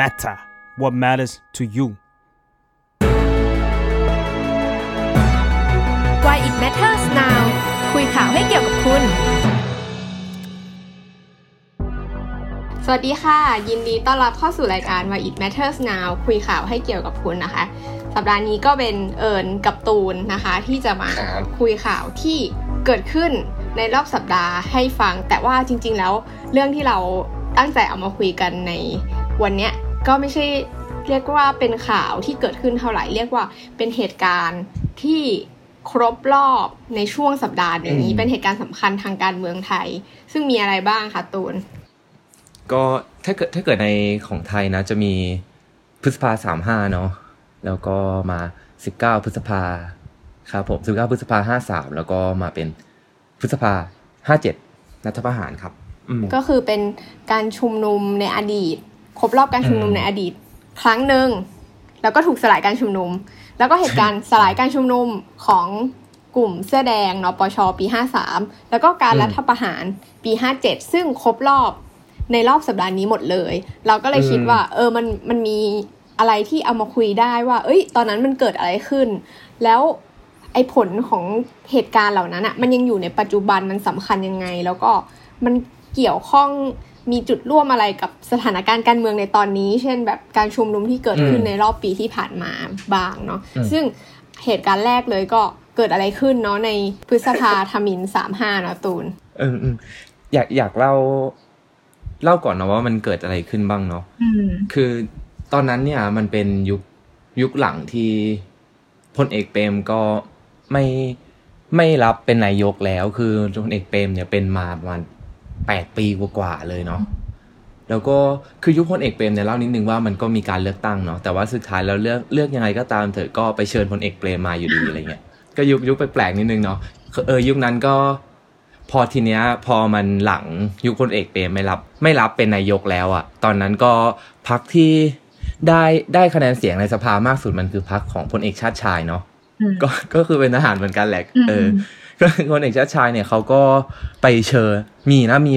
matter what matters to you Why it matters now คุยข่าวให้เกี่ยวกับคุณ สวัสดีค่ะ ยินดีต้อนรับเข้าสู่รายการ Why It Matters Now คุยข่าวให้เกี่ยวกับคุณนะคะ สัปดาห์นี้ก็เป็นเอิญกับตูนนะคะ ที่จะมาคุยข่าวที่เกิดขึ้นในรอบสัปดาห์ให้ฟัง แต่ว่าจริง ๆ แล้วเรื่องที่เราตั้งใจเอามาคุยกันในวันเนี้ย ก็ไม่ใช่เรียกว่าเป็นข่าวที่เกิดขึ้นเท่าไหร่เรียกว่าเป็นเหตุการณ์ที่ครบรอบในช่วงสัปดาห์นี้ เป็นเหตุการณ์สำคัญทางการเมืองไทย ซึ่งมีอะไรบ้างคะตูน ก็ถ้าเกิดถ้าเกิดในของไทยนะ จะมีพฤษภาสามห้าเนาะแล้วก็มาสิบเก้าพฤษภาครับผมสิบเก้าพฤษภาห้าสามแล้วก็มาเป็นพฤษภาห้าเจ็ดรัฐประหารครับ ก็คือเป็นการชุมนุมในอดีต ครบรอบการชุมนุมในอดีต ครั้งหนึ่งแล้วก็ถูกสลายการชุมนุม แล้วก็เหตุการณ์สลายการชุมนุมของกลุ่มเสื้อแดงนปชปี 53 แล้วก็การรัฐประหารปี 57 ซึ่งครบรอบในรอบสัปดาห์นี้หมดเลย เราก็เลยคิดว่า เออมันมันมีอะไรที่เอามาคุยได้ว่า เอ้ย ตอนนั้นมันเกิดอะไรขึ้น แล้วไอ้ผลของเหตุการณ์เหล่านั้นอะมันยังอยู่ในปัจจุบันมันสำคัญยังไง แล้วก็มันเกี่ยวข้อง มีจุดร่วมอะไรกับสถานการณ์การเมืองในตอนนี้ เช่นแบบการชุมนุมที่เกิดขึ้นในรอบปีที่ผ่านมาบางเนาะซึ่งเหตุการณ์แรกเลยก็เกิดอะไรขึ้นเนาะในพฤษภาธมินสามห้าเนาะตูนเอออยากอยากเล่าเล่าก่อนนะว่ามันเกิดอะไรขึ้นบ้างเนาะคือตอนนั้นเนี่ยมันเป็นยุคยุคหลังที่พลเอกเปรมก็ไม่ไม่รับเป็นนายกแล้ว คือพลเอกเปรมเนี่ยเป็นมาประมาณ แปดปีกว่าเลยเนาะแล้วก็คือยุคพลเอกเปรมเนี่ยเล่านิดนึงว่ามันก็มีการเลือกตั้งเนาะแต่ว่าสุดท้ายแล้วเลือกเลือกยังไงก็ตามเถอะก็ไปเชิญพลเอกเปรมมาอยู่ดีอะไรเงี้ยก็ยุคยุคแปลกๆนิดนึงเนาะเออยุคนั้นก็พอทีเนี้ยพอมันหลังยุคพลเอกเปรมไม่รับ ไม่รับเป็นนายกแล้วอะ่ะตอนนั้นก็พักที่ได้ได้คะแนนเสียงในสภามากสุดมันคือพักของพลเอกชาติชายเนาะก็ก็คือเป็นทหารเหมือนกันแหละเออ ก็พลเอกชาติชายเนี่ยเขาก็ไปเชิญมีนะมี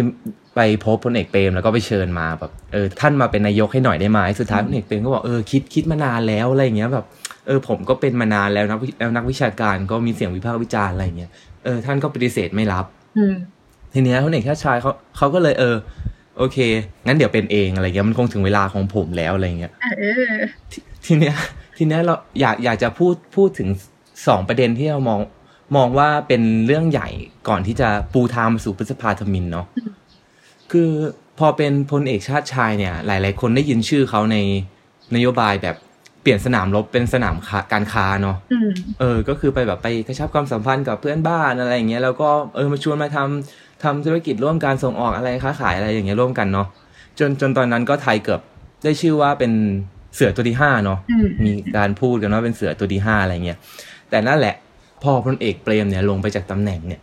ไปพบพลเอกเปรมแล้วก็ไปเชิญมาแบบเออท่านมาเป็นนายกให้หน่อยได้ไหมสุดท้ายพลเอกเปรมก็บอกเออคิดคิดมานานแล้วอะไรเงี้ยแบบเออผมก็เป็นมานานแล้วนักแล้วนักวิชาการก็มีเสียงวิพากษ์วิจารณ์อะไรเงี้ยเออท่านก็ปฏิเสธไม่รับทีเนี้ยพลเอกชาติชายเขาเขาก็เลยเออ โอเค งั้นเดี๋ยวเป็นเองอะไรเงี้ยมันคงถึงเวลาของผมแล้วอะไรเงี้ยทีเนี้ยทีเนี้ยเราอยากอยากจะพูดพูดถึงสองประเด็นที่เรามอง มองว่าเป็นเรื่องใหญ่ก่อนที่จะปูทางมาสู่พฤษภาธมินเนาะคือพอเป็นพลเอกชาติชายเนี่ย หลาย ๆ คนได้ยินชื่อเขาในนโยบายแบบเปลี่ยนสนามรบเป็นสนามการค้าเนาะเออ ก็คือไปแบบไปกระชับความสัมพันธ์กับเพื่อนบ้านอะไรอย่างเงี้ยแล้วก็เออมาชวนมาทำทำธุรกิจร่วมกันส่งออกอะไรค้าขายอะไรอย่างเงี้ยร่วมกันเนาะจนจนตอนนั้นก็ไทยเกือบได้ชื่อว่าเป็นเสือตัวที่ห้าเนาะมีการพูดกันว่าเป็นเสือตัวที่ห้าอะไรเงี้ยแต่นั่นแหละ พอพลเอกเปรมเนี่ยลงไปจากตำแหน่งเนี่ย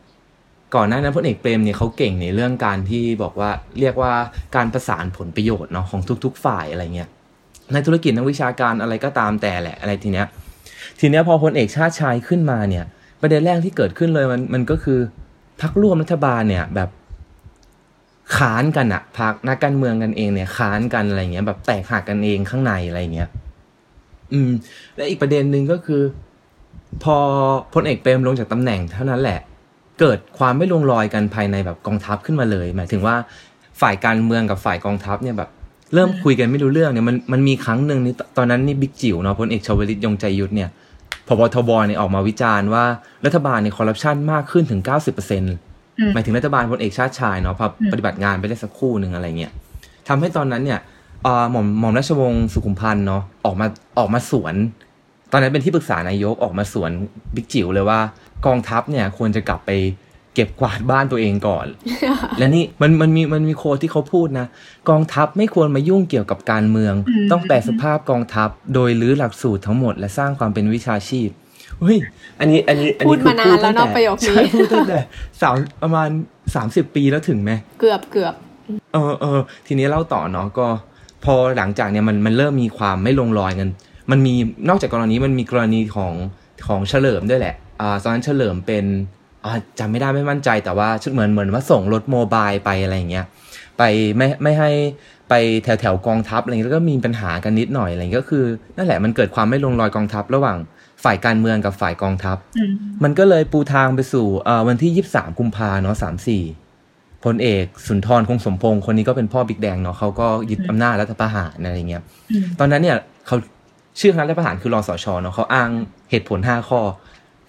ก่อนหน้านั้นพลเอกเปรมเนี่ยเขาเก่งในเรื่องการที่บอกว่าเรียกว่าการประสานผลประโยชน์เนาะของทุก ๆ ฝ่ายอะไรเงี้ยในธุรกิจนักวิชาการอะไรก็ตามแต่แหละอะไรทีเนี้ยทีเนี้ยพอพลเอกชาติชายขึ้นมาเนี่ย ประเด็นแรกที่เกิดขึ้นเลยมันมันก็คือพักร่วมรัฐบาลเนี่ยแบบค้านกันอะพักนักการเมืองกันเองเนี่ยค้านกันอะไรเงี้ยแบบแตกหักกันเองข้างในอะไรเงี้ย อืม และอีกประเด็นหนึ่งก็คือ พอพลเอกเปรมลงจากตำแหน่งเท่านั้นแหละ เกิดความไม่ลงรอยกันภายในแบบกองทัพขึ้นมาเลย หมายถึงว่าฝ่ายการเมืองกับฝ่ายกองทัพเนี่ยแบบเริ่มคุยกันไม่รู้เรื่องเนี่ยมันมันมีครั้งหนึ่งนี่ตอนนั้นนี่บิ๊กจิ๋วเนาะพลเอกชวลิตยงใจยุทธเนี่ยพบทบเนี่ยออกมาวิจารณ์ว่ารัฐบาลเนี่ยคอร์รัปชันมากขึ้นถึงเก้าสิบเปอร์เซ็นต์หมายถึงรัฐบาลพลเอกชาติชายเนาะพอปฏิบัติงานไปได้สักครู่หนึ่งอะไรเงี้ยทำให้ตอนนั้นเนี่ยหม่อมหม่อมราชวงศ์สุขุมพันธ์เนาะออกมาออกมาสวนต อนนั้นเป็นที่ปรึกษานายกออกมาสวนบิ๊กจิ๋วเลยว่ากองทัพเนี่ยควรจะกลับไปเก็บกวาดบ้านตัวเองก่อน และนี่มันมันมีมันมีโค้ดที่เขาพูดนะ กองทัพไม่ควรมายุ่งเกี่ยวกับการเมือง ต้องแปลสภาพกองทัพ โดยลื้อหลักสูตรทั้งหมด และสร้างความเป็นวิชาชีพเฮ้ยอันนี้อันนี้อันนี้พูดมานานแล้วเนาะประโยคนี้พูดตั้งแต่สามประมาณสามสิบปีแล้วถึงไหมเกือบเกือบเออเออทีนี้เล่าต่อเนาะก็ พอหลังจากเนี่ยมันมันเริ่มมีความไม่ลงรอยกัน มันมีนอกจากกรณีมันมีกรณีของของเฉลิมด้วยแหละอ่าตอนนั้นเฉลิมเป็นอ่าจำไม่ได้ไม่มั่นใจแต่ว่าเหมือนเหมือนว่าส่งรถโมบายไปอะไรเงี้ยพไปไม่ไม่ให้ไปแถวแถวกองทัพอะไรเงี้ยแล้วก็มีปัญหากันนิดหน่อยอะไรเงี้ยก็คือนั่นแหละมันเกิดความไม่ลงรอยกองทัพระหว่างฝ่ายการเมืองกับฝ่ายกองทัพ มันก็เลยปูทางไปสู่วันที่ยี่สิบสามกุมภาเนาะสามสี่พลเอกสุนทรคงสมพงศ์คนนี้ก็เป็นพ่อบิ๊กแดงเนาะเขาก็ยึดอำนาจรัฐประหารอะไรเงี้ยตอนนั้นเนี่ยเขา ชื่อคณะรัฐประหารคือรอสชเนาะเขาอ้างเหตุผลห้าข้อ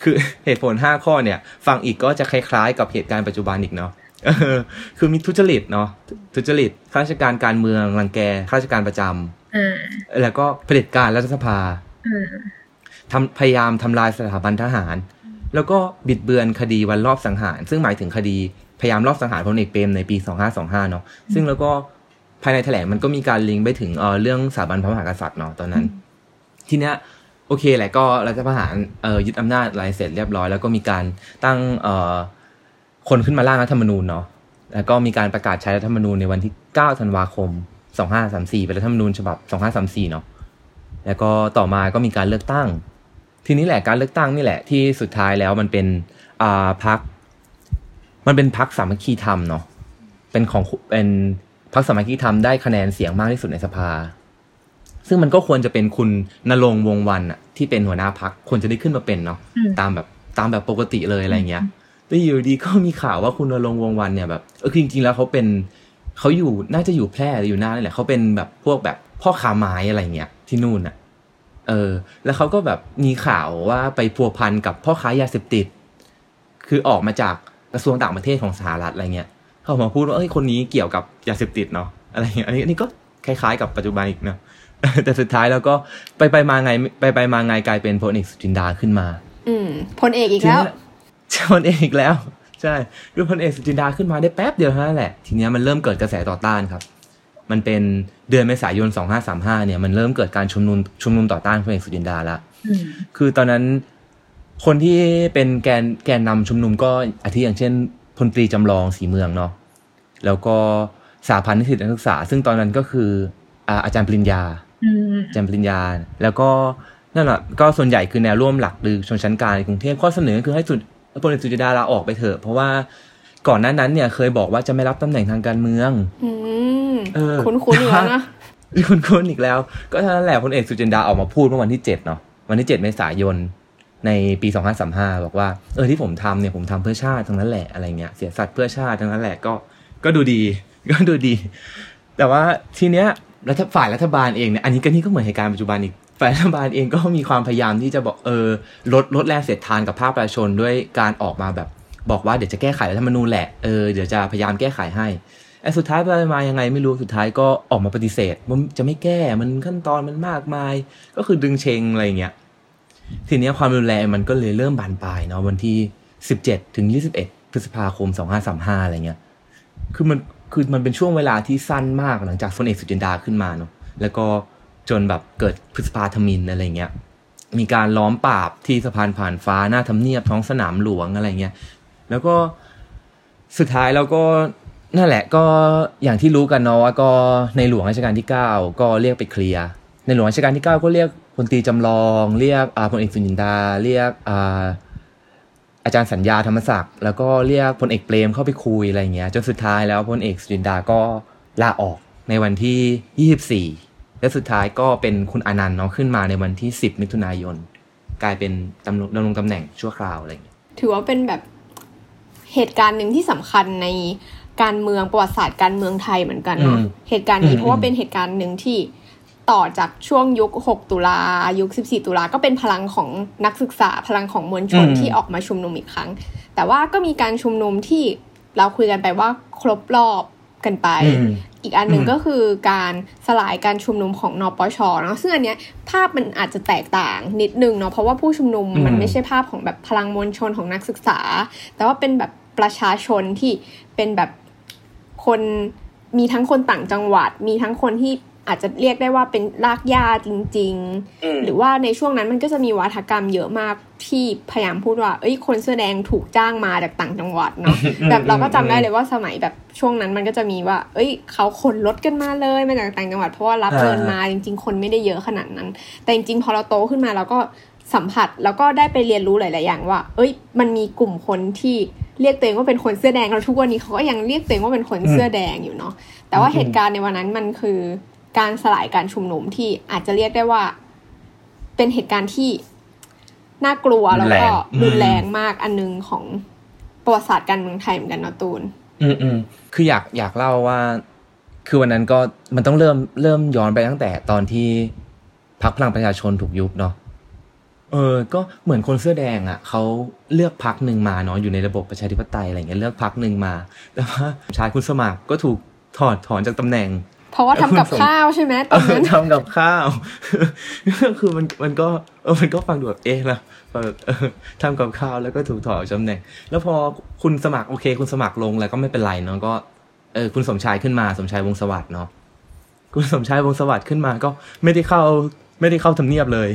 คือเหตุผลห้าข้อเนี่ย ฟังอีกก็จะคล้ายๆ กับเหตุการณ์ปัจจุบันอีกเนาะคือมีทุจริตเนาะทุจริตข้าราชการการเมืองรังแกข้าราชการประจำแล้วก็เผด็จการรัฐสภาทำพยายามทำลายสถาบันทหาร แล้วก็บิดเบือนคดีวันรอบสังหาร ซึ่งหมายถึงคดีพยายามรอบสังหารพลเอกเปรมในปี 2525 เนาะซึ่งแล้วก็ภายในแถลงมันก็มีการลิงก์ไปถึงเออเรื่องสถาบันพระมหากษัตริย์เนาะตอนนั้น ทีเนี้ยโอเคแหละก็รัฐประหารเอ่อยึดอำนาจอะไรเสร็จเรียบร้อย แล้วก็มีการตั้งเคนขึ้นมาร่างรัฐธรรมนูญเนาะแล้วก็มีการประกาศใช้รัฐธรรมนูญในวันที่ 9 ธันวาคม 2534 เป็นรัฐธรรมนูญฉบับ 2534 เนาะแล้วก็ต่อมาก็มีการเลือกตั้ง ทีนี้แหละการเลือกตั้งนี่แหละที่สุดท้ายแล้วมันเป็นอ่าพักมันเป็นพักสามัคคีธรรมเนาะเป็นของเป็นพักสามัคคีธรรมได้คะแนนเสียงมากที่สุดในสภา ซึ่งมันก็ควรจะเป็นคุณนรงวงวันอะที่เป็นหัวหน้าพักควรจะได้ขึ้นมาเป็นเนาะตามแบบตามแบบปกติเลยอะไรเงี้ยแต่อยู่ดีก็มีข่าวว่าคุณนรงวงวันเนี่ยแบบเออจริงๆแล้วเขาเป็นเขาอยู่น่าจะอยู่แพร่หรืออยู่น่านนี่แหละเขาเป็นแบบพวกแบบพ่อค้าไม้อะไรเงี้ยที่นู่นอะเออ แล้วเขาก็แบบมีข่าวว่าไปพัวพันกับพ่อค้ายาเสพติด คือออกมาจากกระทรวงต่างประเทศของสหรัฐอะไรเงี้ยเขามาพูดว่าเอ้ยคนนี้เกี่ยวกับยาเสพติดเนาะอะไรเงี้ยอันนี้อันนี้ก็คล้ายๆ กับปัจจุบันอีกเนาะ แต่สุดท้ายแล้วก็ไปไปมาไงไปไปมาไงกลายเป็นพลเอกสุจินดาขึ้นมา อืมพลเอกอีกแล้วพลเอกอีกแล้ว ใช่คือพลเอกสุจินดาขึ้นมาได้แป๊บเดียวเท่านั้นแหละ ทีนี้มันเริ่มเกิดกระแสต่อต้านครับ มันเป็นเดือนเมษายน 2535 เนี่ย มันเริ่มเกิดการชุมนุมชุมนุมต่อต้านพลเอกสุจินดาละคือตอนนั้นคนที่เป็นแกนแกนนำชุมนุมก็อาทิอย่างเช่นพลตรีจำลองสีเมืองเนาะแล้วก็สาพันธ์นิสิตนักศึกษา ซึ่งตอนนั้นก็คืออาจารย์ปริญญา อาจารย์ปริญญา แล้วก็นั่นแหละก็ส่วนใหญ่คือแนวร่วมหลักหรือชนชั้นกลางในกรุงเทพข้อเสนอคือให้สุดพลเอกสุจิดาลาออกไปเถอะ เพราะว่าก่อนหน้านั้นเนี่ยเคยบอกว่าจะไม่รับตำแหน่งทางการเมืองเออคุ้นๆอีกแล้วนะคุ้นๆอีกแล้ว ก็ท่านั้นแหละพลเอกสุจินดาออกมาพูดเมื่อวันที่เจ็ดเนาะวันที่เจ็ดเมษายนในปี2535บอกว่าเออที่ผมทำเนี่ยผมทำเพื่อชาติทั้งนั้นแหละอะไรเงี้ยเสียสัตว์เพื่อชาติทั้งนั้นแหละก็ก็ดูดี ก็ดูดี แต่ว่าทีเนี้ย รัฐฝ่ายรัฐบาลเองเนี่ยอันนี้ก็นี่ก็เหมือนเหตุการณ์ปัจจุบันอีกฝ่ายรัฐบาลเองก็มีความพยายามที่จะบอกเออลดลดแรงเสียดทานกับภาคประชาชนด้วยการออกมาแบบ บอกว่าเดี๋ยวจะแก้ไขรัฐธรรมนูญแหละเออเดี๋ยวจะพยายามแก้ไขให้ไอ้สุดท้ายไปมายังไงไม่รู้สุดท้ายก็ออกมาปฏิเสธว่าจะไม่แก้มันขั้นตอนมันมากมาย ก็คือดึงเชงอะไรเงี้ยทีนี้ความรุนแรงมันก็เลยเริ่มบานปลายเนาะวันที่สิบเจ็ดถึงยี่สิบเอ็ดพฤษภาคมสองห้าสามห้าอะไรเงี้ย คือมัน คือมันเป็นช่วงเวลาที่สั้นมากหลังจากพลเอกสุจินดาขึ้นมาเนาะแล้วก็จนแบบเกิดพฤษภาธมินอะไรเงี้ยมีการล้อมปราบที่สะพานผ่านฟ้าหน้าทำเนียบท้องสนามหลวงอะไรเงี้ยแล้วก็สุดท้ายเราก็นั่นแหละก็อย่างที่รู้กันเนาะว่าก็ในหลวงรัชกาลที่เก้าก็เรียกไปเคลียร์ในหลวงรัชกาลที่เก้าก็เรียกพลตีจำลอง เรียกพลเอกสุนินดาเรียกอา จารย์สัญญาธรรมศักดิ์แล้วก็เรียกพลเอกเปรมเข้าไปคุยอะไรเงี้ยจนสุดท้ายแล้วพลเอกสุนินดาก็ลาออกในวันที่ 24 และสุดท้ายก็เป็นคุณอนันต์เนาะขึ้นมาในวันที่ 10 มิถุนายน กลายเป็นตำดำรงตำแหน่งชั่วคราวอะไรเงี้ยถือว่าเป็นแบบเหตุการณ์หนึ่งที่สำคัญในการเมืองประวัติศาสตร์การเมืองไทยเหมือนกันเนาะเหตุการณ์นี้เพราะว่าเป็นเหตุการณ์หนึ่งที่ ต่อจากช่วงยุค 6 ตุลายุค 14 ตุลาก็เป็นพลังของนักศึกษาพลังของมวลชนที่ออกมาชุมนุมอีกครั้ง แต่ว่าก็มีการชุมนุมที่เราคุยกันไปว่าครบรอบกันไป อีกอันหนึ่งก็คือการสลายการชุมนุมของนปชเนาะซึ่งอันเนี้ยภาพมันอาจจะแตกต่างนิดนึงเนาะเพราะว่าผู้ชุมนุมมันไม่ใช่ภาพของแบบพลังมวลชนของนักศึกษา แต่ว่าเป็นแบบประชาชนที่เป็นแบบคนมีทั้งคนต่างจังหวัด มีทั้งคนที่ อาจจะเรียกได้ว่าเป็นลากย่าจริง ๆ หรือว่าในช่วงนั้นมันก็จะมีวัฒกรรมเยอะมากที่พยายามพูดว่า เอ้ย คนเสื้อแดงถูกจ้างมาจากต่างจังหวัดเนาะแบบเราก็จำได้เลยว่าสมัยแบบช่วงนั้นมันก็จะมีว่า เอ้ย เขาขนรถกันมาเลยมาจากต่างจังหวัดเพราะว่ารับเงินมาจริง ๆ คนไม่ได้เยอะขนาดนั้น แต่จริงๆพอเราโตขึ้นมาเราก็สัมผัสแล้วก็ได้ไปเรียนรู้หลาย ๆ อย่างว่า เอ้ย มันมีกลุ่มคนที่เรียกตัวเองว่าเป็นคนเสื้อแดงแล้วทุกวันนี้เขาก็ยังเรียกตัวเองว่าเป็นคนเสื้อแดงอยู่เนาะแต่ว่าเหตุการณ์ในวันนั้นมันคือ การสลายการชุมนุมที่อาจจะเรียกได้ว่า เป็นเหตุการณ์ที่น่ากลัวแล้วก็รุนแรงมากอันนึงของประวัติศาสตร์การเมืองไทยเหมือนกันเนาะตูน อืมอืมคืออยากอยากเล่าว่า คือวันนั้นก็มันต้องเริ่มเริ่มย้อนไปตั้งแต่ตอนที่พรรคพลังประชาชนถูกยุบเนาะเออ ก็เหมือนคนเสื้อแดงอะ่ะเขาเลือกพักหนึ่งมาเนาะอยู่ในระบบประชาธิปไตยอะไรเงี้ยเลือกพักหนึ่งมา แต่ว่าชายคุณสมัครก็ถูกถอดถอนจากตำแหน่ง เพราะว่าทำกับข้าวใช่ไหมตอนนั้นทำกับข้าวคือมันมันก็เออมันก็ฟังดูแบบเอ๊ะนะแบบเออทำกับข้าวแล้วก็ถูกถอดจากตำแหน่งแล้วพอคุณสมัครโอเค คุณสมัครลงแล้วก็ไม่เป็นไรเนาะก็เออคุณสมชายขึ้นมาสมชายวงศ์สวัสดิ์เนาะคุณสมชายวงศ์สวัสดิ์ขึ้นมาก็ไม่ได้เข้าไม่ได้เข้าทำเนียบเลย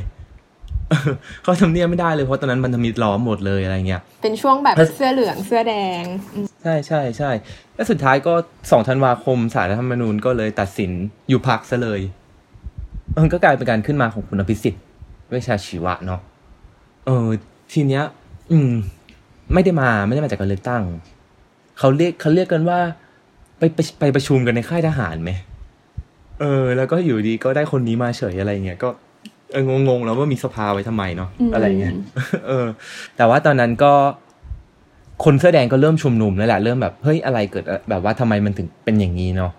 เข้าทำเนียบไม่ได้เลยเพราะตอนนั้นมันทมิตล้อมหมดเลยอะไรเงี้ยเป็นช่วงแบบเสื้อเหลืองเสื้อแดงอืมใช่ใช่ใช่แล้วสุดท้ายก็สองธันวาคมสารรัฐธรรมนูญก็เลยตัดสินอยู่พักซะเลยมันก็กลายเป็นการขึ้นมาของคุณอภิสิทธิ์เวชชาชีวะเนาะเออทีเนี้ย อืม ไม่ได้มาไม่ได้มาจากการเลือกตั้งเขาเรียกเขาเรียกกันว่า ไปไปไปประชุมกันในค่ายทหารไหมเออ แล้วก็อยู่ดีก็ได้คนนี้มาเฉยอะไรเงี้ยก็ เอองงๆแล้วว่ามีสภาไว้ทำไมเนาะอะไรเงี้ยเออ แต่ว่าตอนนั้นก็คนเสื้อแดงก็เริ่มชุมนุมแล้วแหละเริ่มแบบเฮ้ยอะไรเกิดแบบว่าทำไมมันถึงเป็นอย่างนี้เนาะ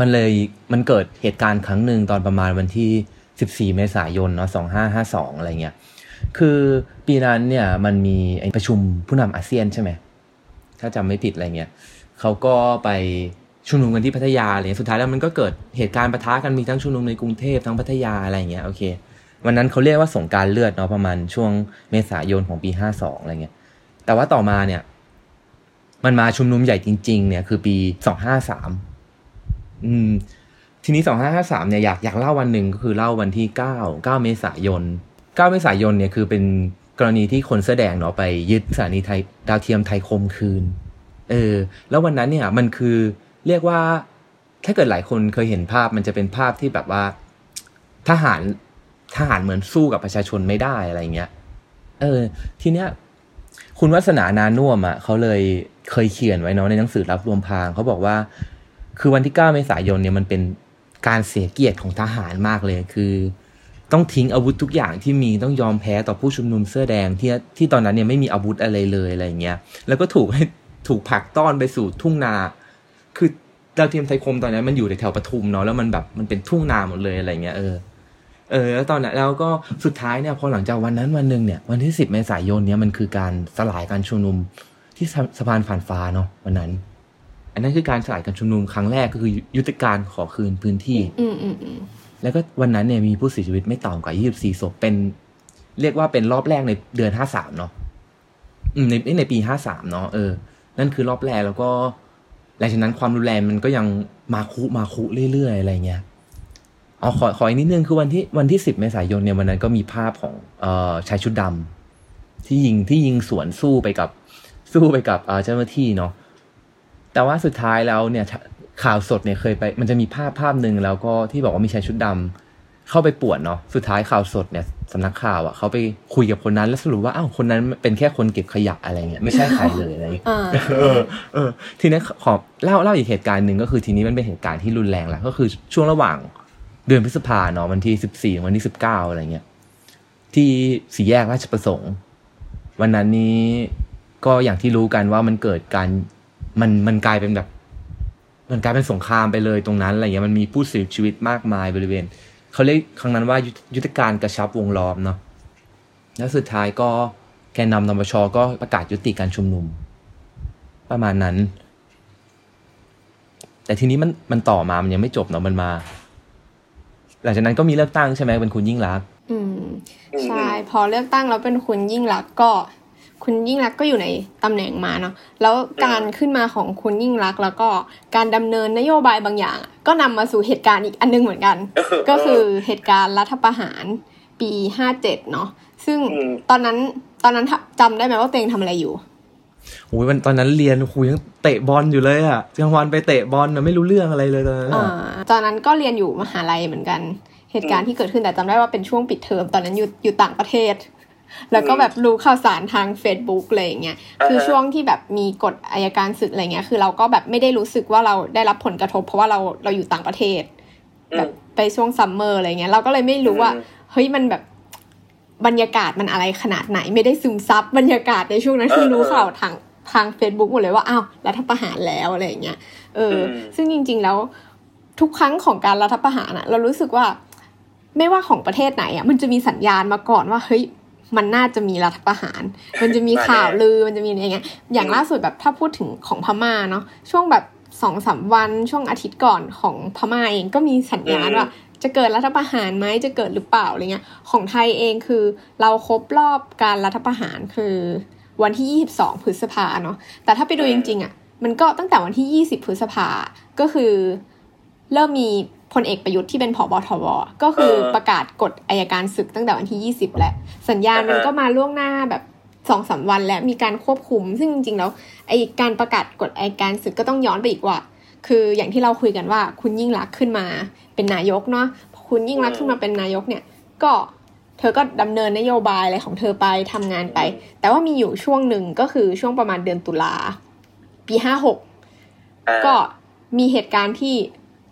มันเลยมันเกิดเหตุการณ์ครั้งหนึ่งตอนประมาณวันที่ 14 เมษายนเนาะ2552 อะไรเงี้ยคือปีนั้นเนี่ยมันมีไอ้ประชุมผู้นำอาเซียนใช่ไหมถ้าจำไม่ผิดอะไรเงี้ยเขาก็ไป ชุมนุมกันที่พัทยาอะไรเงี้ยสุดท้ายแล้วมันก็เกิดเหตุการณ์ปะทะกันมีทั้งชุมนุมในกรุงเทพทั้งพัทยาอะไรอย่างเงี้ยโอเค วันนั้นเขาเรียกว่าสงการเลือดเนาะประมาณช่วงเมษายนของปี52อะไรเงี้ยแต่ว่าต่อมาเนี่ย มันมาชุมนุมใหญ่จริง ๆ เนี่ยคือปีสองห้าสามอืม ทีนี้สองห้าห้าสามเนี่ยอยากอยากเล่าวันหนึ่งก็คือเล่าวันที่เก้าเก้าเมษายนเก้าเมษายนเนี่ยคือเป็นกรณีที่คนเสื้อแดงเนาะไปยึดสถานีไทยดาวเทียมไทยคมคืน เออ แล้ววันนั้นเนี่ยมันคือ เรียกว่าถ้าเกิดหลายคนเคยเห็นภาพมันจะเป็นภาพที่แบบว่าทหารทหารเหมือนสู้กับประชาชนไม่ได้อะไรเงี้ย เออ ทีเนี้ย คุณวัฒนานานุ่มอะเขาเลยเคยเขียนไว้เนาะในหนังสือรับรวมพางเขาบอกว่า คือวันที่9เมษายนเนี่ยมันเป็นการเสียเกียรติของทหารมากเลย คือ ต้องทิ้งอาวุธทุกอย่างที่มีต้องยอมแพ้ต่อผู้ชุมนุมเสื้อแดงที่ที่ตอนนั้นเนี่ยไม่มีอาวุธอะไรเลยอะไรเงี้ย แล้วก็ถูกให้ถูกผลักต้อนไปสู่ทุ่งนา คือดาวเทียมไทยคมตอนนั้นมันอยู่ในแถวปทุมเนาะแล้วมันแบบมันเป็นทุ่งนาหมดเลยอะไรเงี้ยเออเออแล้วตอนนั้นแล้วก็สุดท้ายเนี่ยพอหลังจากวันนั้นวันหนึ่งเนี่ยวันที่สิบเมษายนเนี่ยมันคือการสลายการชุมนุมที่สะสะพานผ่านฟ้าเนาะวันนั้น อันนั้นคือการสลายการชุมนุมครั้งแรกก็คือยุทธการขอคืนพื้นที่ อืมอืมอืมแล้วก็วันนั้นเนี่ยมีผู้เสียชีวิตไม่ต่ำกว่า24ศพเป็น เรียกว่าเป็นรอบแรกในเดือน53เนาะอืมในในปี53เนาะเออนั่นคือรอบแรกแล้วก็ หลังจากนั้นความรุนแรงมันก็ยังมาคุมาคุเรื่อยๆอะไรเงี้ยเอาขอขออีกนิดนึงคือวันที่วันที่สิบเมษายนเนี่ยวันนั้นก็มีภาพของเอ่อชายชุดดำที่ยิงที่ยิงสวนสู้ไปกับสู้ไปกับเจ้าหน้าที่เนาะแต่ว่าสุดท้ายแล้วเนี่ยข่าวสดเนี่ยเคยไป มันจะมีภาพภาพหนึ่งแล้วก็ที่บอกว่ามีชายชุดดำ เข้าไปป่วนเนาะสุดท้ายข่าวสดเนี่ยสำนักข่าวอะ่ะเขาไปคุยกับคนนั้นแล้วสรุปว่าอ้าวคนนั้นเป็นแค่คนเก็บขยะอะไรเงี้ยไม่ใช่ใครเลยอะไรเงี้ยอ่าเออเออทีนี้ขอเล่าเล่าอีกเหตุการณ์หนึ่งก็คือทีนี้มันเป็นเหตุการณ์ที่รุนแรงแหละก็คือช่วงระหว่างเดือนพฤษภาเนาะวันที่สิบสี่วันที่สิบเก้าอะไรเงี้ยที่สี่แยกราชประสงค์ วันนั้นนี้ก็อย่างที่รู้กันว่ามันเกิดการมันมันกลายเป็นแบบ มันกลายเป็นสงครามไปเลยตรงนั้นอะไรเงี้ยมันมีผู้เสียชีวิตมากมายบริเวณ เขาเรียกครั้งนั้นว่ายุทธการกระชับวงล้อมเนาะแล้วสุดท้ายก็แกนนำนปชก็ประกาศยุติการชุมนุม ประมาณนั้น แต่ทีนี้มันมันต่อมามันยังไม่จบเนาะมันมา หลังจากนั้นก็มีเลือกตั้งใช่ไหมเป็นคุณยิ่งรักษณ์อืมใช่พอเลือกตั้งแล้วเป็นคุณยิ่งรักษณ์ก็ คุณยิ่งรักษณ์ก็อยู่ในตำแหน่งมาเนาะแล้วการขึ้นมาของคุณยิ่งรักษณ์แล้วก็การดำเนินนโยบายบางอย่าง ก็นำมาสู่เหตุการณ์อีกอันนึงเหมือนกัน ก็คือเหตุการณ์รัฐประหารปีห้าเจ็ดเนาะซึ่งตอนนั้นตอนนั้นจำได้ไหมว่าตัวเองทำอะไรอยู่โอ้ยวันตอนนั้นเรียนครูยังเตะบอลอยู่เลยอะกลางวันไปเตะบอลนะไม่รู้เรื่องอะไรเลยตอนนั้นอ่าอะตอนนั้นก็เรียนอยู่มหาลัยเหมือนกัน เหตุการณ์ที่เกิดขึ้นแต่จำได้ว่าเป็นช่วงปิดเทอมตอนนั้นอยู่อยู่ต่างประเทศ แล้วก็แบบรู้ข่าวสารทาง Facebook อะไรอย่างเงี้ยคือช่วงที่แบบมีกฎอายการศึกอะไรเงี้ยคือเราก็แบบไม่ได้รู้สึกว่าเราได้รับผลกระทบ เพราะว่าเราเราอยู่ต่างประเทศแบบไปช่วงซัมเมอร์อะไรเงี้ยเราก็เลยไม่รู้ว่าเฮ้ยมันแบบบรรยากาศมันอะไรขนาดไหนไม่ได้ซึมซับบรรยากาศในช่วงนั้นคือรู้ข่าวทางทาง Facebook หมดเลยว่าอ้าวรัฐประหารแล้วอะไรอย่างเงี้ยเออ ซึ่งจริง ๆ แล้วทุกครั้งของการรัฐประหารอะเรารู้สึกว่า ไม่ว่าของประเทศไหนอะมันจะมีสัญญาณมาก่อนว่าเฮ้ย มันน่าจะมีรัฐประหาร มันจะมีข่าวลือมันจะมีอะไรเงี้ยอย่างล่าสุดแบบถ้าพูดถึงของพม่าเนาะช่วงแบบสองสามวันช่วงอาทิตย์ก่อนของพม่าเองก็มีสัญญาณว่าจะเกิดรัฐประหารไหมจะเกิดหรือเปล่าอะไรเงี้ยของไทยเองคือเราครบรอบการรัฐประหารคือวันที่ 22 พฤษภาเนาะแต่ถ้าไปดูจริงๆอะ่ะมันก็ตั้งแต่วันที่ 20 พฤษภาก็คือเริ่มมี พลเอกประยุทธ์ที่เป็นผอบทบก็คือประกาศกฎอายการศึกตั้งแต่วันที่ 20แหละสัญญาณมันก็มาล่วงหน้าแบบสองสาวันแล้วมีการควบคุม ซึ่งจริงๆแล้วไอการประกาศกฎอายการศึกก็ต้องย้อนไปอีกว่า คืออย่างที่เราคุยกันว่า คุณยิ่งรักขึ้นมาเป็นนายกเนาะคุณยิ่งรักขึ้นมาเป็นนายกเนี่ย ก็เธอก็ดำเนินนโยบายอะไรของเธอไปทำงานไป แต่ว่ามีอยู่ช่วงหนึ่งก็คือช่วงประมาณเดือนตุลาปีห้าหกก็มีเหตุการณ์ที่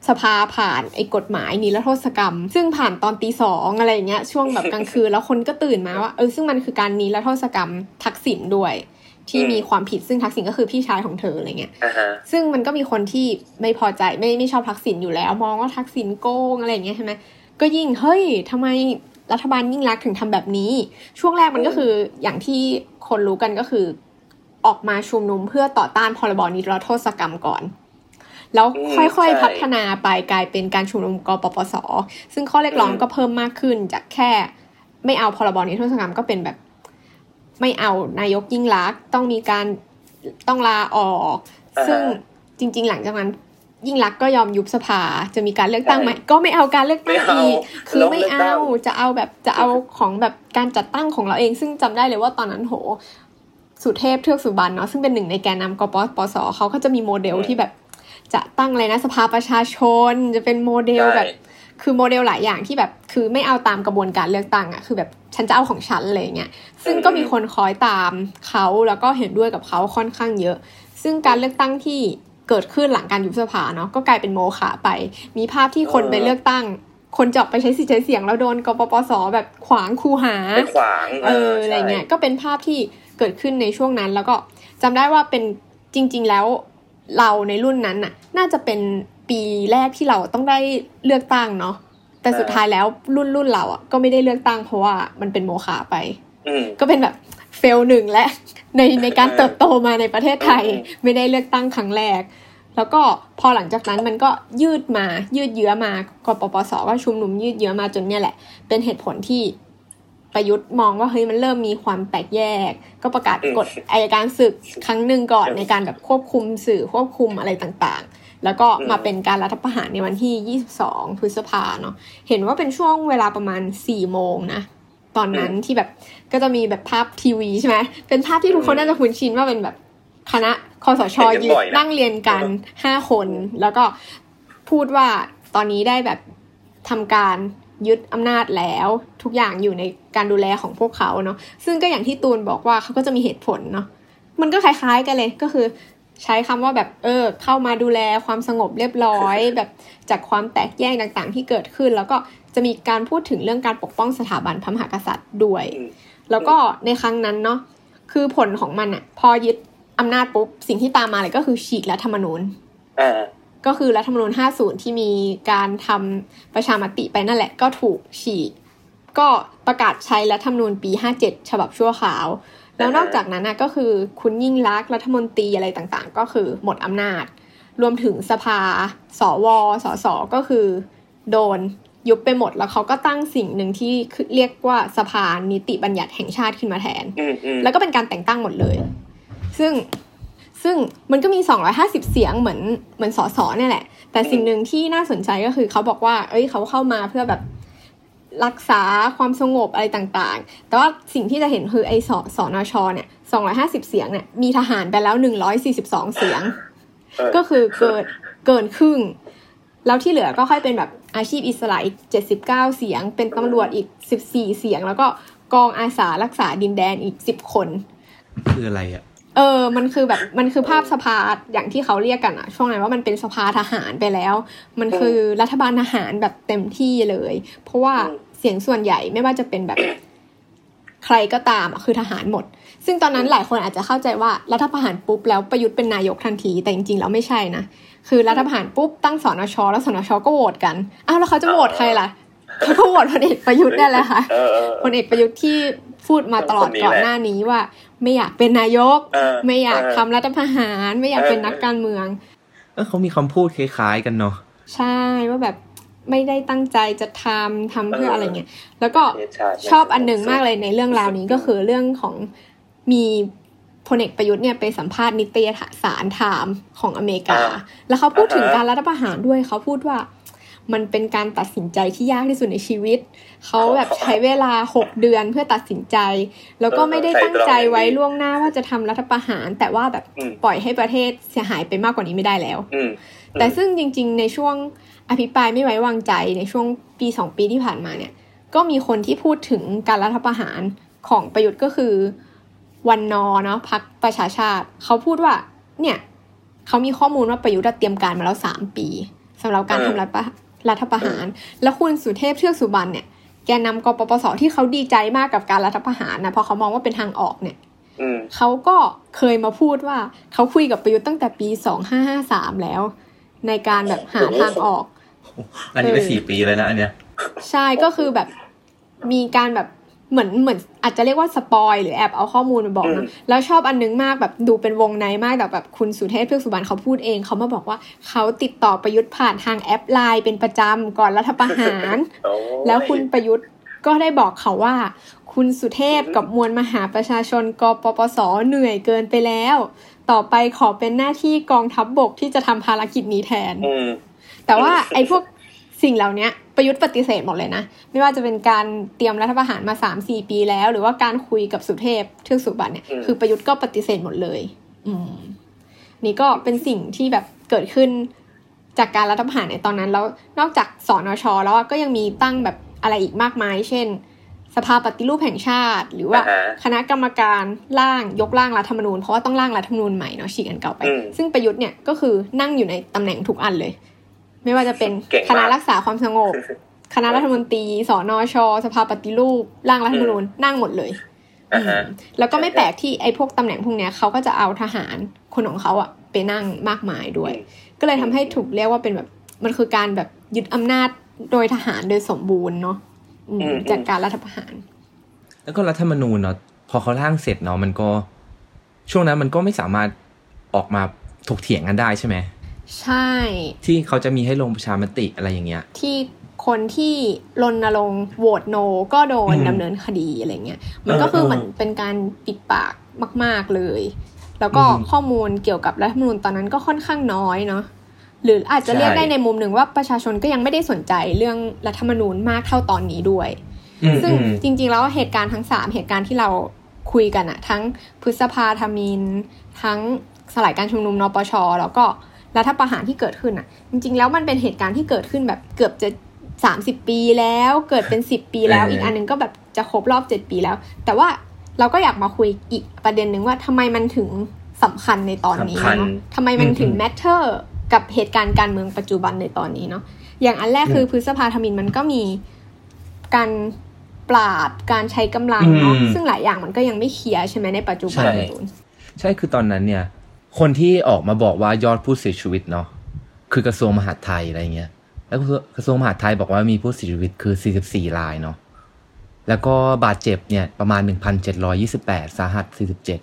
สภาผ่านไอ้กฎหมายนิรโทษกรรม ซึ่งผ่านตอนตีสองอะไรเงี้ยช่วงแบบกลางคืนแล้วคนก็ตื่นมาว่าเออซึ่งมันคือการนิรโทษกรรมทักษิณด้วย ที่มีความผิดซึ่งทักษิณก็คือพี่ชายของเธออะไรเงี้ยซึ่งมันก็มีคนที่ไม่พอใจไม่ไม่ชอบทักษิณอยู่แล้ว มองว่าทักษิณโกงอะไรเงี้ยใช่ไหมก็ยิ่งเฮ้ยทำไมรัฐบาลยิ่งรักถึงทำแบบนี้ ช่วงแรกมันก็คืออย่างที่คนรู้กันก็คือ ออกมาชุมนุมเพื่อต่อต้านพรบนิรโทษกรรมก่อน แล้วค่อยๆพัฒนาไปกลายเป็นการชุมนุมกปปส ซึ่งข้อเรียกร้องก็เพิ่มมากขึ้นจากแค่ ไม่เอาพรบนิรโทษกรรมก็เป็นแบบ ไม่เอานายกยิ่งรักต้องมีการต้องลาออก ซึ่งจริง ๆ หลังจากนั้นยิ่งรักก็ยอมยุบสภาจะมีการเลือกตั้งไหมก็ไม่เอาการเลือกตั้งอีกคือไม่เอาจะเอาแบบจะเอาของแบบการจัดตั้งของเราเอง ซึ่งจำได้เลยว่าตอนนั้นโห สุเทพเทือกสุบรรณเนาะซึ่งเป็นหนึ่งในแกนนำกปปสเขาก็จะมีโมเดลที่แบบ จะตั้งอะไรนะสภาประชาชนจะเป็นโมเดลแบบคือโมเดลหลายอย่างที่แบบคือไม่เอาตามกระบวนการเลือกตั้งอะคือแบบฉันจะเอาของฉันอะไรเงี้ยซึ่งก็มีคนคอยตามเขาแล้วก็เห็นด้วยกับเขาค่อนข้างเยอะ ซึ่งการเลือกตั้งที่เกิดขึ้นหลังการยุบสภาเนาะก็กลายเป็นโมฆะไป มีภาพที่คนไปเลือกตั้ง คนจะออกไปใช้สิทธิ์ใช้เสียงแล้วโดนกปปสแบบขวางคูหาขวางเอออะไรเงี้ยก็เป็นภาพที่เกิดขึ้นในช่วงนั้นแล้วก็จำได้ว่าเป็นจริง ๆ แล้ว เราในรุ่นนั้นน่ะ น่าจะเป็นปีแรกที่เราต้องได้เลือกตั้งเนาะแต่สุดท้ายแล้วรุ่นรุ่นเราอะก็ไม่ได้เลือกตั้งเพราะว่ามันเป็นโมฆะไปก็เป็นแบบเฟลหนึ่งและในในการเติบโตมาในประเทศไทย ไม่ได้เลือกตั้งครั้งแรก แล้วก็พอหลังจากนั้นมันก็ยืดมายืดเยื้อมากปปสก็ชุมนุมยืดเยื้อมาจนเนี่ยแหละ เป็นเหตุผลที่ ประยุทธ์มองว่าเฮ้ยมันเริ่มมีความแตกแยก ก็ประกาศกฎอายการศึกครั้งหนึ่งก่อนในการแบบควบคุมสื่อควบคุมอะไรต่างๆ แล้วก็มาเป็นการรัฐประหารในวันที่ 22 พฤษภาเนาะเห็นว่าเป็นช่วงเวลาประมาณ 4 โมงนะตอนนั้นที่แบบก็จะมีแบบภาพทีวีใช่ไหมเป็นภาพที่ทุกคนน่าจะคุ้นชินว่าเป็นแบบคณะคอสชยืนนั่งเรียนกันห้าคน แล้วก็พูดว่าตอนนี้ได้แบบทำการ ยึดอำนาจแล้ว ทุกอย่างอยู่ในการดูแลของพวกเขาเนาะซึ่งก็อย่างที่ตูนบอกว่าเขาก็จะมีเหตุผลเนาะมันก็คล้าย ๆ กันเลยก็คือใช้คำว่าแบบเออเข้ามาดูแลความสงบเรียบร้อย แบบจากความแตกแยกต่างๆ ที่เกิดขึ้น แล้วก็จะมีการพูดถึงเรื่องการปกป้องสถาบันพระมหากษัตริย์ด้วย แล้วก็ในครั้งนั้นเนาะคือผลของมันอะพอยึดอำนาจปุ๊บสิ่งที่ตามมาเลยก็คือฉีกรัฐธรรมนูญ ก็คือรัฐธรรมนูญ50 ที่มีการทำประชามติไปนั่นแหละก็ถูกฉีก ก็ประกาศใช้รัฐธรรมนูญปี 57 ฉบับชั่วขาว แล้วนอกจากนั้นนะก็คือคุณยิ่งรักรัฐมนตรีอะไรต่างๆ ก็คือหมดอำนาจ รวมถึงสภา สว สส ก็คือ โดนยุบไปหมดแล้วเขาก็ตั้งสิ่งหนึ่งที่เรียกว่าสภานิติบัญญัติแห่งชาติขึ้นมาแทน แล้วก็เป็นการแต่งตั้งหมดเลย ซึ่ง ซึ่งมันก็มี 250 เสียงเหมือนเหมือนสสเนี่ยแหละ แต่สิ่งหนึ่งที่น่าสนใจก็คือเขาบอกว่า เอ้ยเขาเข้ามาเพื่อแบบรักษาความสงบอะไรต่างๆ แต่ว่าสิ่งที่จะเห็นคือไอ้สสนชเนี่ย 250 เสียงเนี่ยมีทหารไปแล้ว 142 เสียง ก็คือเกินเกินครึ่ง แล้วที่เหลือก็ค่อยเป็นแบบอาชีพอิสระอีก 79 เสียง เป็นตำรวจอีก 14 เสียง แล้วก็กองอาสารักษาดินแดนอีกสิบคน คืออะไรอะ เออ มันคือแบบมันคือภาพสภาอย่างที่เขาเรียกกันอะช่วงนั้นว่ามันเป็นสภาทหารไปแล้ว มันคือรัฐบาลทหารแบบเต็มที่เลย เพราะว่าเสียงส่วนใหญ่ไม่ว่าจะเป็นแบบใครก็ตามอะคือทหารหมด ซึ่งตอนนั้นหลายคนอาจจะเข้าใจว่ารัฐประหารปุ๊บแล้วประยุทธ์เป็นนายกทันที แต่จริงๆแล้วไม่ใช่นะ คือรัฐประหารปุ๊บตั้งสนชแล้วสนชก็โหวตกัน อ้าวแล้วเขาจะโหวตใครล่ะเขาก็โหวตพลเอกประยุทธ์นี่แหละค่ะเออเออพลเอกประยุทธ์ที่ พูดมาตลอดคนนี้ก่อนแหละหน้านี้ว่า ไม่อยากเป็นนายกเออไม่อยากเออทำรัฐประหาร ไม่อยากเออเป็นนักการเมือง เออเขามีคำพูดคล้ายๆกันเนาะใช่ว่าแบบไม่ได้ตั้งใจจะทำทำเพื่ออะไรเงี้ยแล้วก็เนชาติชอบอันหนึ่งมากเลยในเรื่องราวนี้ก็คือเรื่องของมีพลเอกประยุทธ์เนี่ยไปสัมภาษณ์นิตยสารไทม์ของอเมริกา แล้วเขาพูดถึงการรัฐประหารด้วยเขาพูดว่า มันเป็นการตัดสินใจที่ยากที่สุดในชีวิต เขาแบบใช้เวลาหกเดือนเพื่อตัดสินใจ แล้วก็ไม่ได้ตั้งใจไว้ล่วงหน้าว่าจะทำรัฐประหาร แต่ว่าแบบอืมปล่อยให้ประเทศเสียหายไปมากกว่านี้ไม่ได้แล้วอืมแต่ซึ่งจริง ๆ ในช่วงอภิปรายไม่ไว้วางใจในช่วงปีสองปีที่ผ่านมาเนี่ย ก็มีคนที่พูดถึงการรัฐประหารของประยุทธ์ก็คือวันนอเนาะพักประชาชาติ เขาพูดว่า เนี่ยเขามีข้อมูลว่าประยุทธ์อะเตรียมการมาแล้วสามปีสำหรับการเออทำรัฐประ รัฐประหาร แล้วคุณสุเทพเทือกสุบรรณเนี่ยแกนนำกปปสที่เขาดีใจมากกับการรัฐประหารนะเพราะเขามองว่าเป็นทางออกเนี่ยอืมเขาก็เคยมาพูดว่าเขาคุยกับประยุทธ์ตั้งแต่ปีสองห้าห้าสามแล้ว ในการแบบหาทางออก อันนี้เป็นสี่ปีเลยนะอันเนี้ย ใช่ก็คือแบบมีการแบบ เหมือนเหมือนอาจจะเรียกว่าสปอยหรือแอบเอาข้อมูลมาบอกอืนะมแล้วชอบอันนึงมากแบบดูเป็นวงในมากแต่แบบคุณสุเทพเทือกสุบรรณเขาพูดเองเขามาบอกว่าเขาติดต่อประยุทธ์ผ่านทางแอปไลน์เป็นประจำก่อนรัฐประหารโอ้ยแล้วคุณประยุทธ์ก็ได้บอกเขาว่า คุณสุเทพกับมวลมหาประชาชนกปปสเหนื่อยเกินไปแล้ว ต่อไปขอเป็นหน้าที่กองทัพบบกที่จะทำภารกิจนี้แทนอืมแต่ว่าไอ้พวกสิ่งเหล่านี้ ประยุทธ์ปฏิเสธหมดเลยนะ ไม่ว่าจะเป็นการเตรียมรัฐประหารมาสามสี่ปีแล้ว หรือว่าการคุยกับสุเทพเทือกสุบรรณเนี่ยอืมคือประยุทธ์ก็ปฏิเสธหมดเลย อืม นี่ก็เป็นสิ่งที่แบบเกิดขึ้นจากการรัฐประหารในตอนนั้น แล้วนอกจากสอนชแล้วก็ยังมีตั้งแบบอะไรอีกมากมาย เช่น สภาปฏิรูปแห่งชาติ หรือว่าอ่าฮะคณะกรรมการร่างยกร่างรัฐธรรมนูญเพราะว่าต้องร่างรัฐธรรมนูญใหม่เนาะฉีกอันเก่าไปอืมซึ่งประยุทธ์เนี่ยก็คือนั่งอยู่ในตำแหน่งทุกอันเลย ไม่ว่าจะเป็นเก่งมากคณะรักษาความสงบ คณะรัฐมนตรีสนชสภาปฏิรูป ร่างรัฐธรรมนูญนั่งหมดเลยอ่าฮะอืมแล้วก็ไม่แปลกที่ไอ้พวกตำแหน่งพวกเนี้ยเขาก็จะเอาทหารคนของเขาอะไปนั่งมากมายด้วย ก็เลยทำให้ถูกเรียกว่าเป็นแบบมันคือการแบบยึดอำนาจโดยทหารโดยสมบูรณ์เนาะอืมอืมจากการรัฐประหาร แล้วก็รัฐธรรมนูญเนาะพอเขาร่างเสร็จเนาะมันก็ ช่วงนั้นมันก็ไม่สามารถออกมาถกเถียงกันได้ใช่ไหม ใช่ ที่เขาจะมีให้ลงประชามติอะไรอย่างเงี้ย ที่คนที่รณรงค์โหวตโนก็โดนอืมดำเนินคดีอะไรเงี้ย มันก็คือเออเหมือนเป็นการปิดปากมาก ๆเลย แล้วก็อืมข้อมูลเกี่ยวกับรัฐธรรมนูญตอนนั้นก็ค่อนข้างน้อยเนาะหรืออาจจะเรียกใช่ได้ในมุมหนึ่งว่าประชาชนก็ยังไม่ได้สนใจเรื่องรัฐธรรมนูญมากเท่าตอนนี้ด้วยอืมซึ่งอืมจริงๆแล้วเหตุการณ์ทั้งสามเหตุการณ์ที่เราคุยกันอะทั้งพฤษภาธมิน ทั้งสลายการชุมนุมนปชแล้วก็ รัฐประหารที่เกิดขึ้นอะจริง ๆ แล้วมันเป็นเหตุการณ์ที่เกิดขึ้นแบบเกือบจะสามสิบปีแล้วเกิดเป็นสิบปีแล้วเอออีอีกอันหนึงก็แบบจะครบรอบเจ็ดปีแล้ว แต่ว่าเราก็อยากมาคุยอีกประเด็นหนึ่งว่าทำไมมันถึงสำคัญในตอนนี้สำคัญเนาะทำไมมันถึงอืม matter กับเหตุการณ์การเมืองปัจจุบันในตอนนี้เนาะอย่างอันแรกคือพฤษภาทมิฬมันก็มีการปราบการใช้กำลังเนาะอืมซึ่งหลายอย่างมันก็ยังไม่เคลียร์ใช่ไหมในปัจจุบันใช่ตูนใช่คือตอนนั้นเนี่ย คนที่ออกมาบอกว่ายอดผู้เสียชีวิตเนาะคือกระทรวงมหาดไทยอะไรเงี้ย แล้วกระทรวงมหาดไทยบอกว่ามีผู้เสียชีวิตคือ 44 รายเนาะแล้วก็บาดเจ็บเนี่ยประมาณ 1,728 สาหัส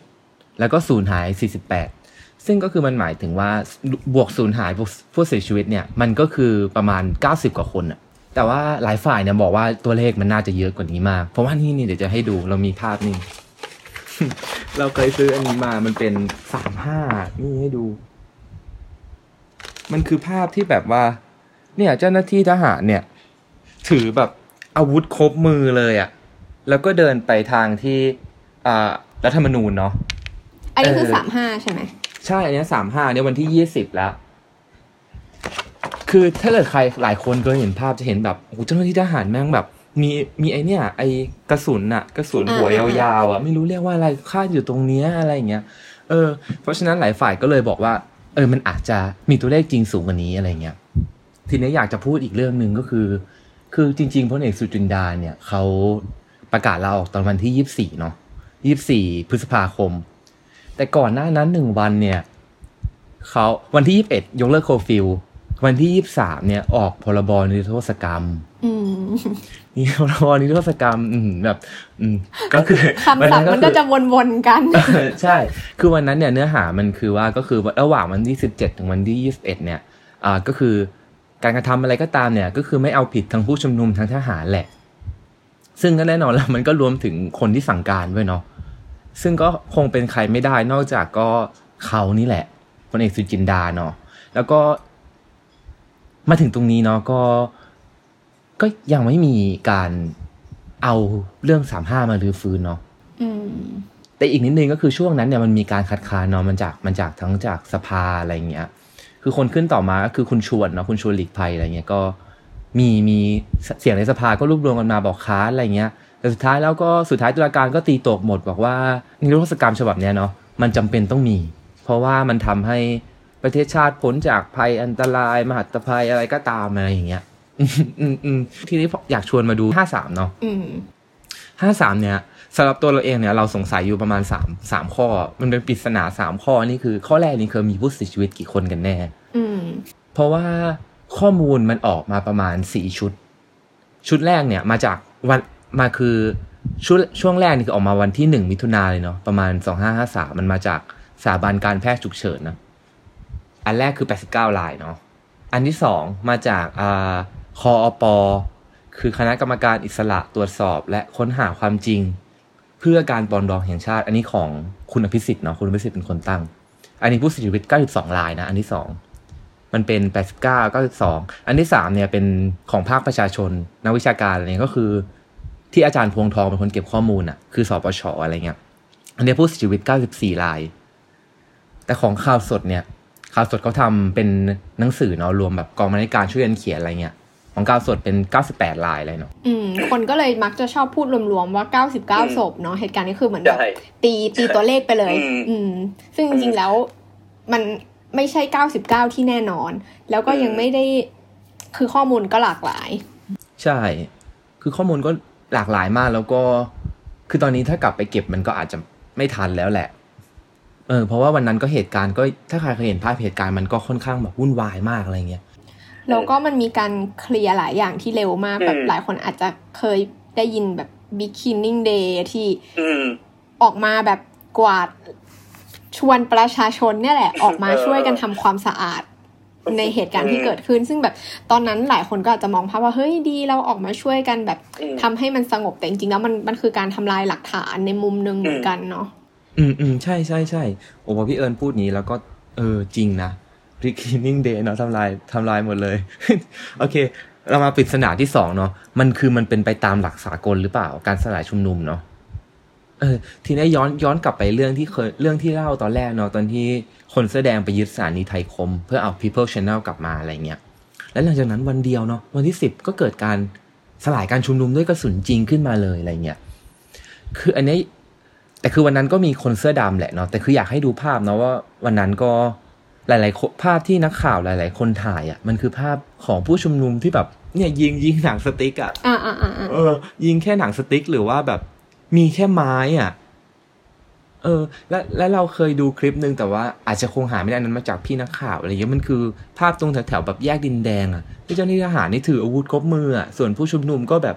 47 แล้วก็สูญหาย 48 ซึ่งก็คือมันหมายถึงว่าบวกสูญหายบวกผู้เสียชีวิตเนี่ยมันก็คือประมาณ 90 กว่าคนอะแต่ว่าหลายฝ่ายเนี่ยบอกว่าตัวเลขมันน่าจะเยอะกว่านี้มาก เพราะว่านี่นี่เดี๋ยวจะให้ดูเรามีภาพนี่ เราเคยซื้ออันนี้มา มันเป็นสามห้านี่ให้ดู มันคือภาพที่แบบว่า เนี่ย เจ้าหน้าที่ทหารเนี่ย ถือแบบอาวุธครบมือเลยอะ่ะ แล้วก็เดินไปทางที่อ่ารัฐธรรมนูญเนาะ อันนี้คือเออสามห้าใช่ไหม ใช่ อันเนี้สามห้าเนี่ยวันที่ยี่สิบแล้ว คือถ้าเกิดใครหลายคนก็เห็นภาพจะเห็นแบบโอ้โหเจ้าหน้าที่ทหารแม่งแบบ มีมีไอเนี่ย ไอกระสุนอะกระสุนหัวยาวๆอะไม่รู้เรียกว่าอะไรคาดอยู่ตรงเนี้ยอะไรอย่างเงี้ยเออ เพราะฉะนั้นหลายฝ่ายก็เลยบอกว่า เออมันอาจจะมีตัวเลขจริงสูงกว่านี้อะไรเงี้ยทีนี้อยากจะพูดอีกเรื่องหนึ่งก็คือ คือจริงๆพลเอกสุจินดาเนี่ยเขาประกาศลาออกตอนวันที่ยี่สิบสี่เนาะยี่สิบสี่พฤษภาคม แต่ก่อนหน้านั้นหนึ่งวันเนี่ยเขาวันที่ยี่สิบเอ็ดยกเลิกโคฟิลวันที่ยี่สามเนี่ยออกพรบนิรโทษกรรมอืม นี่พรบนิรโทษกรรม อืมแบบ อืมก็คือคำศัพท์มันก็จะวนๆกันใช่ คือวันนั้นเนี่ยเนื้อหามันคือว่าก็คือระหว่างวันที่สิบเจ็ดถึงวันที่ยี่สิบเอ็ดเนี่ยอ่าก็คือการกระทำอะไรก็ตามเนี่ย ก็คือไม่เอาผิดทั้งผู้ชุมนุมทั้งทหารแหละ ซึ่งก็แน่นอนแล้วมันก็รวมถึงคนที่สั่งการด้วยเนาะซึ่งก็คงเป็นใครไม่ได้นอกจากก็เขานี่แหละพลเอกสุจินดาเนาะแล้วก็มาถึงตรงนี้เนาะก็ ก็ยังไม่มีการเอาเรื่องสามห้ามารื้อฟื้นเนาะอืมแต่อีกนิดนึงก็คือช่วงนั้นเนี่ยมันมีการคัดค้านเนาะมันจากมันจากทั้งจากสภาอะไรเงี้ย คือคนขึ้นต่อมาก็คือคุณชวนเนาะคุณชวนหลีกภัยอะไรเงี้ยก็มีมีเสียงในสภาก็รวบรวมกันมาบอกค้านอะไรเงี้ย แต่สุดท้ายแล้วก็สุดท้ายตุลาการก็ตีตกหมดบอกว่านิรโทษกรรมฉบับเนี้ยเนาะมันจำเป็นต้องมี เพราะว่ามันทำให้ประเทศชาติพ้นจากภัยอันตราย มหัตภัยอะไรก็ตามอะไรอย่างเงี้ย อืมอืมอืมทีนี้อยากชวนมาดูห้าสามเนาะอืมห้าสามเนี่ยสำหรับตัวเราเองเนี่ยเราสงสัยอยู่ประมาณสามสามข้อ มันเป็นปริศนาสามข้อนี่คือ ข้อแรกนี่คือมีผู้เสียชีวิตกี่คนกันแน่อืมเพราะว่าข้อมูลมันออกมาประมาณสี่ชุด ชุดแรกเนี่ย มาจากวันมาคือชุดช่วงแรกนี่คือออกมาวันที่หนึ่งมิถุนาเลยเนาะประมาณสองห้าห้าสามมันมาจากสถาบันการแพทย์ฉุกเฉินนะอันแรกคือแปดสิบเก้ารายเนาะอันที่สองมาจากอ่า คออปคือคณะกรรมการอิสระตรวจสอบ และค้นหาความจริง เพื่อการปรองดองแห่งชาติ อันนี้ของคุณอภิสิทธิ์เนาะคุณอภิสิทธิ์เป็นคนตั้ง อันนี้ผู้เสียชีวิต 92รายนะ อันที่สองมันเป็น 89 92 อันที่สามเนี่ยเป็นของภาคประชาชน นักวิชาการอะไรเงี้ยก็คือ ที่อาจารย์พวงทองเป็นคนเก็บข้อมูลอะคือสปชอะไรเงี้ยอันนี้ผู้เสียชีวิต 94ราย แต่ของข่าวสดเนี่ยข่าวสดเขาทำเป็นหนังสือเนาะรวมแบบกองบรรณาการช่วยกันเขียนอะไรเงี้ย ของข่าวสดเป็น 98รายอะไรเนาะอืมคนก็เลยมักจะชอบพูดรวมๆว่า 99ศพเนาะเหตุการณ์นี้คือเหมือนแบบใช่ตีตีตัวเลขไปเลยอืมอืม ซึ่งจริงๆแล้วมันไม่ใช่ 99 ที่แน่นอน แล้วก็ยังไม่ได้คือข้อมูลก็หลากหลาย ใช่ คือข้อมูลก็หลากหลายมากแล้วก็ คือตอนนี้ถ้ากลับไปเก็บมันก็อาจจะไม่ทันแล้วแหละ เออ เพราะว่าวันนั้นก็เหตุการณ์ก็ถ้าใครเคยเห็นภาพเหตุการณ์มันก็ค่อนข้างแบบวุ่นวายมากอะไรเงี้ย แล้วก็มันมีการเคลียร์หลายอย่างที่เร็วมากอืมแบบหลายคนอาจจะเคยได้ยินแบบ beginning day ที่อืมออกมาแบบกวาดชวนประชาชนเนี่ยแหละ ออกมาเออช่วยกันทำความสะอาดในเหตุการณ์ที่เกิดขึ้น ซึ่งแบบตอนนั้นหลายคนก็อาจจะมองภาพว่าเฮ้ยดีเราออกมาช่วยกันแบบอืมทำให้มันสงบแต่จริงๆแล้วมันมันคือการทำลายหลักฐานในมุมหนึ่งเหมือนกันเนาะอืมอืมใช่ใช่ใช่โอ้พอพี่เอิญพูดนี้แล้วก็เออจริงนะ beginning day เนาะทำลายทำลายหมดเลย โอเค เรามาปริศนาที่สองเนาะมันคือมันเป็นไปตามหลักสากลหรือเปล่าการสลายชุมนุมเนาะเออทีนี้ย้อนย้อนกลับไปเรื่องที่เคยเรื่องที่เล่าตอนแรกเนาะตอนที่คนเสื้อแดงไปยึดสถานีไทยคม เพื่อเอา People Channel กลับมาอะไรเงี้ยแล้วหลังจากนั้นวันเดียวเนาะวันที่สิบก็เกิดการสลายการชุมนุมด้วยกระสุนจริงขึ้นมาเลยอะไรเงี้ยคืออันนี้แต่คือวันนั้นก็มีคนเสื้อดำแหละเนาะแต่คืออยากให้ดูภาพเนาะว่าวันนั้นก็ หลายๆคนภาพที่นักข่าวหลาย ๆ คนถ่ายอะ่ะ มันคือภาพของผู้ชุมนุมที่แบบเนี่ยยิงยิงหนังสติ๊กอะ่ะอ่าอ่าอ่าอ่าเออ ยิงแค่หนังสติ๊กหรือว่าแบบมีแค่ไม้อะ่ะ เออ และและเราเคยดูคลิปหนึ่งแต่ว่าอาจจะคงหาไม่ได้นั้นมาจากพี่นักข่าวอะไรเงี้ยมันคือภาพตรงแถวๆแบบแยกดินแดงอะ่ะที่เจ้าหน้าที่ทหารนี่ถืออาวุธครบมืออะ่ะส่วนผู้ชุมนุมก็แบบ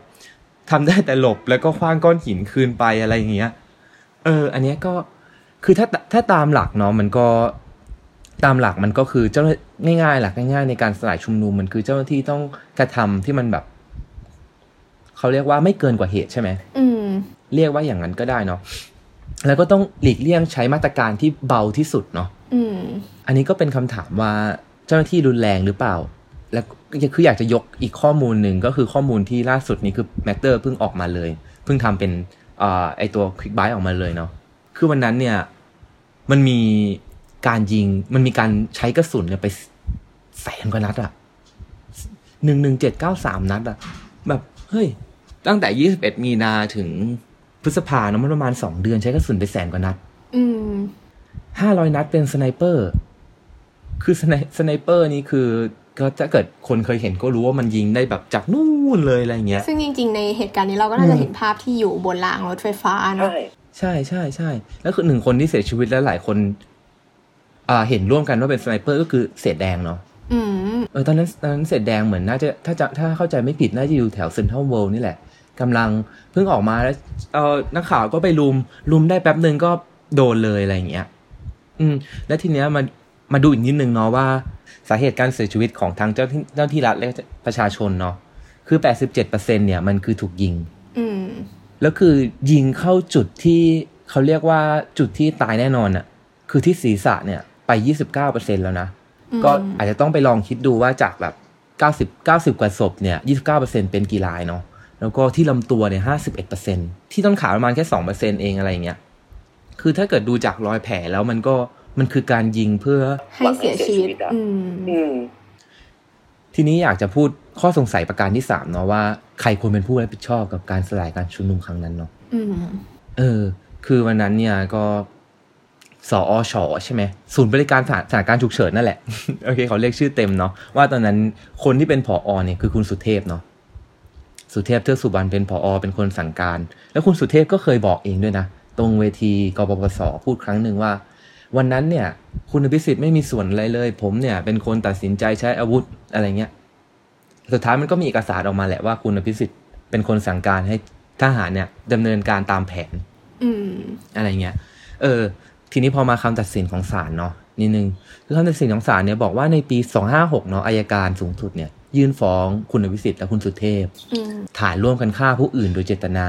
ทำได้แต่หลบแล้วก็คว้างก้อนหินคืนไปอะไรอย่างเงี้ย เออ อันเนี้ยก็คือถ้าถ้าตามหลักเนาะมันก็ ตามหลักมันก็คือเจ้าหน้าง่ายๆหลักง่ายๆ ในการสลายชุมนุมมันคือเจ้าหน้าที่ต้องกระทำที่มันแบบเขาเรียกว่าไม่เกินกว่าเหตุใช่ไหมอืมเรียกว่าอย่างนั้นก็ได้เนาะแล้วก็ต้องหลีกเลี่ยงใช้มาตรการที่เบาที่สุดเนาะอืมอันนี้ก็เป็นคำถามว่าเจ้าหน้าที่รุนแรงหรือเปล่า และคืออยากจะยกอีกข้อมูลหนึ่งก็คือข้อมูลที่ล่าสุดนี้คือแมตเตอร์เพิ่งออกมาเลย เพิ่งทำเป็นอ่าไอตัวควิกบายออกมาเลยเนาะคือวันนั้นเนี่ย มันมี การยิงมันมีการใช้กระสุนเนี่ยไปแสนกว่านัดอะหนึ่งหนึ่งเจ็ดเก้าสามนัดอะแบบเฮ้ย ตั้งแต่ยี่สิบเอ็ดมีนาถึงพฤษภาเนาะมันประมาณสองเดือนใช้กระสุนไปแสนกว่านัดอืมห้าร้อยนัดเป็นสไนเปอร์ คือสไนสไนเปอร์นี่คือ ก็ถ้าเกิดคนเคยเห็นก็รู้ว่ามันยิงได้แบบจากนู่นเลยอะไรเงี้ย ซึ่งจริง ๆ ในเหตุการณ์นี้เราก็น่าจะเห็นภาพที่อยู่บนรางรถไฟฟ้าเนอะใช่ใช่ใช่แล้วคือหนึ่งคนที่เสียชีวิตแล้วหลายคนอ่า เห็นร่วมกันว่าเป็นสไนเปอร์ก็คือเสธแดงเนาะอืมเออตอนนั้นตอนนั้นเสธแดงเหมือนน่าจะถ้าจะถ้าเข้าใจไม่ผิดน่าจะอยู่แถวเซ็นทรัลเวิลด์นี่แหละกำลังเพิ่งออกมาแล้วเออนักข่าวก็ไปรุมรุมได้แป๊บหนึ่งก็โดนเลยอะไรอย่างเงี้ย อืม แล้วทีเนี้ยมามาดูอีกนิดนึงเนาะว่าสาเหตุการเสียชีวิตของทางเจ้าหน้าที่เจ้าหน้าที่รัฐและประชาชนเนาะคือ87%เนี่ยมันคือถูกยิง อืม แล้วคือยิงเข้าจุดที่เขาเรียกว่าจุดที่ตายแน่นอนอะคือที่ศีรษะเนี่ย ไปยี่สิบเก้าเปอร์เซ็นแล้วนะอืมก็อาจจะต้องไปลองคิดดูว่าจากแบบเก้าสิบเก้าสิบกว่าศพเนี่ยยี่สิบเก้าเปอร์เซ็นเป็นกี่รายเนาะแล้วก็ที่ลำตัวเนี่ยห้าสิบเอ็ดเปอร์เซ็นที่ต้นขาประมาณแค่สองเปอร์เซ็นเองอะไรเงี้ยคือถ้าเกิดดูจากรอยแผลแล้วมันก็มันคือการยิงเพื่อให้เสียชีวิตอะอืมอืมทีนี้อยากจะพูดข้อสงสัยประการที่สามเนาะว่าใครควรเป็นผู้รับผิดชอบกับการสลายการชุมนุมครั้งนั้นเนาะอืมเออ คือวันนั้นเนี่ยก็ สอชใช่ไหมศูนย์บริการสถานสถานการณ์ฉุกเฉินนั่นแหละ โอเคเขาเรียกชื่อเต็มเนาะว่าตอนนั้นคนที่เป็นผอเนี่ยคือคุณสุเทพเนาะสุเทพเทือกสุบรรณเป็นผอเป็นคนสั่งการ แล้วคุณสุเทพก็เคยบอกเองด้วยนะ ตรงเวทีกปปสพูดครั้งหนึ่งว่า วันนั้นเนี่ย คุณอภิสิทธิ์ไม่มีส่วนอะไรเลย ผมเนี่ย เป็นคนตัดสินใจใช้อาวุธอะไรเงี้ยสุดท้ายมันก็มีเอกสารออกมาแหละว่าคุณอภิสิทธิ์เป็นคนสั่งการให้ทหารเนี่ยดำเนินการตามแผน อืมอะไรเงี้ย เออ ทีนี้พอมาคำตัดสินของศาลเนาะนิดนึงคือคำตัดสินของศาลเนี่ยบอกว่าในปี 256เนาะอายการสูงสุดเนี่ยยื่นฟ้องคุณอภิสิทธิ์และคุณสุเทพอืมฐานร่วมกันฆ่าผู้อื่นโดยเจตนา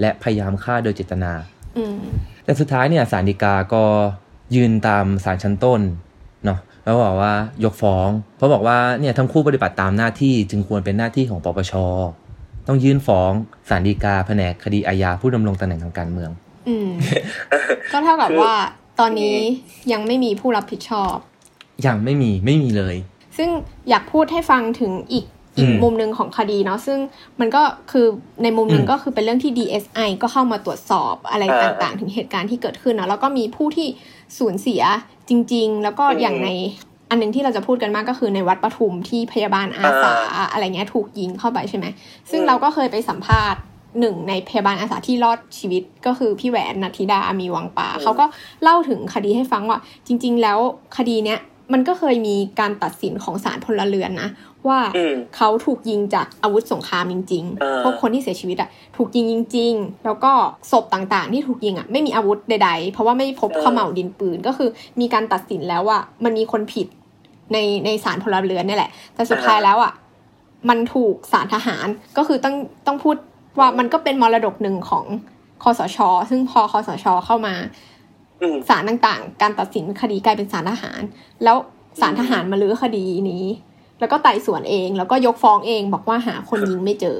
และพยายามฆ่าโดยเจตนาอืมแต่สุดท้ายเนี่ยศาลฎีกาก็ยืนตามศาลชั้นต้นเนาะแล้วบอกว่ายกฟ้อง เพราะบอกว่าเนี่ยทั้งคู่ปฏิบัติตามหน้าที่จึงควรเป็นหน้าที่ของปปชต้องยื่นฟ้องศาลฎีกาแผนกคดีอาญาผู้ดำรงตำแหน่งทางการเมืองอืมก็เท่ากับว่า ตอนนี้ยังไม่มีผู้รับผิดชอบ ยังไม่มีไม่มีเลย ซึ่งอยากพูดให้ฟังถึงอีกอีกอืมมุมหนึ่งของคดีเนาะซึ่งมันก็คือในมุมหนึ่งอืมก็คือเป็นเรื่องที่ DSI ก็เข้ามาตรวจสอบอะไรอ่าต่างๆ ถึงเหตุการณ์ที่เกิดขึ้นเนาะแล้วก็มีผู้ที่สูญเสียจริง ๆ แล้วก็อืมอย่างในอันหนึงที่เราจะพูดกันมากก็คือในวัดปทุมที่พยาบาลอาสาอะไรเงี้ยถูกยิงเข้าไปใช่ไหมซึ่งอืมเราก็เคยไปสัมภาษณ์ หนึ่งในพยาบาลอาสาที่รอดชีวิตก็คือพี่แหวนนัทธิดามีวังป่าเขาก็เล่าถึงคดีให้ฟังว่า จริง ๆ แล้วคดีเนี้ยมันก็เคยมีการตัดสินของศาลพลเรือนนะ ว่าอืมเขาถูกยิงจากอาวุธสงครามจริงอ่าๆพวกคนที่เสียชีวิตอะถูกยิงจริง ๆ แล้วก็ศพต่างๆ ที่ถูกยิงอะไม่มีอาวุธใด ๆ เพราะว่าไม่พบเขม่าวดินปืนก็คือ มีการตัดสินแล้วว่ามันมีคนผิดในในศาลพลเรือนนี่แหละ แต่สุดท้ายแล้วอะมันถูกศาลทหารก็คือต้องต้องพูด ว่ามันก็เป็นมรดกหนึ่งของคอสช ซึ่งพอคอสช เข้ามาอืมศาลต่างๆ การตัดสินคดีกลายเป็นศาลทหาร แล้วศาลทหารมาลื้อคดีนี้ แล้วก็ไต่สวนเอง แล้วก็ยกฟ้องเองบอกว่าหาคนยิงไม่เจอ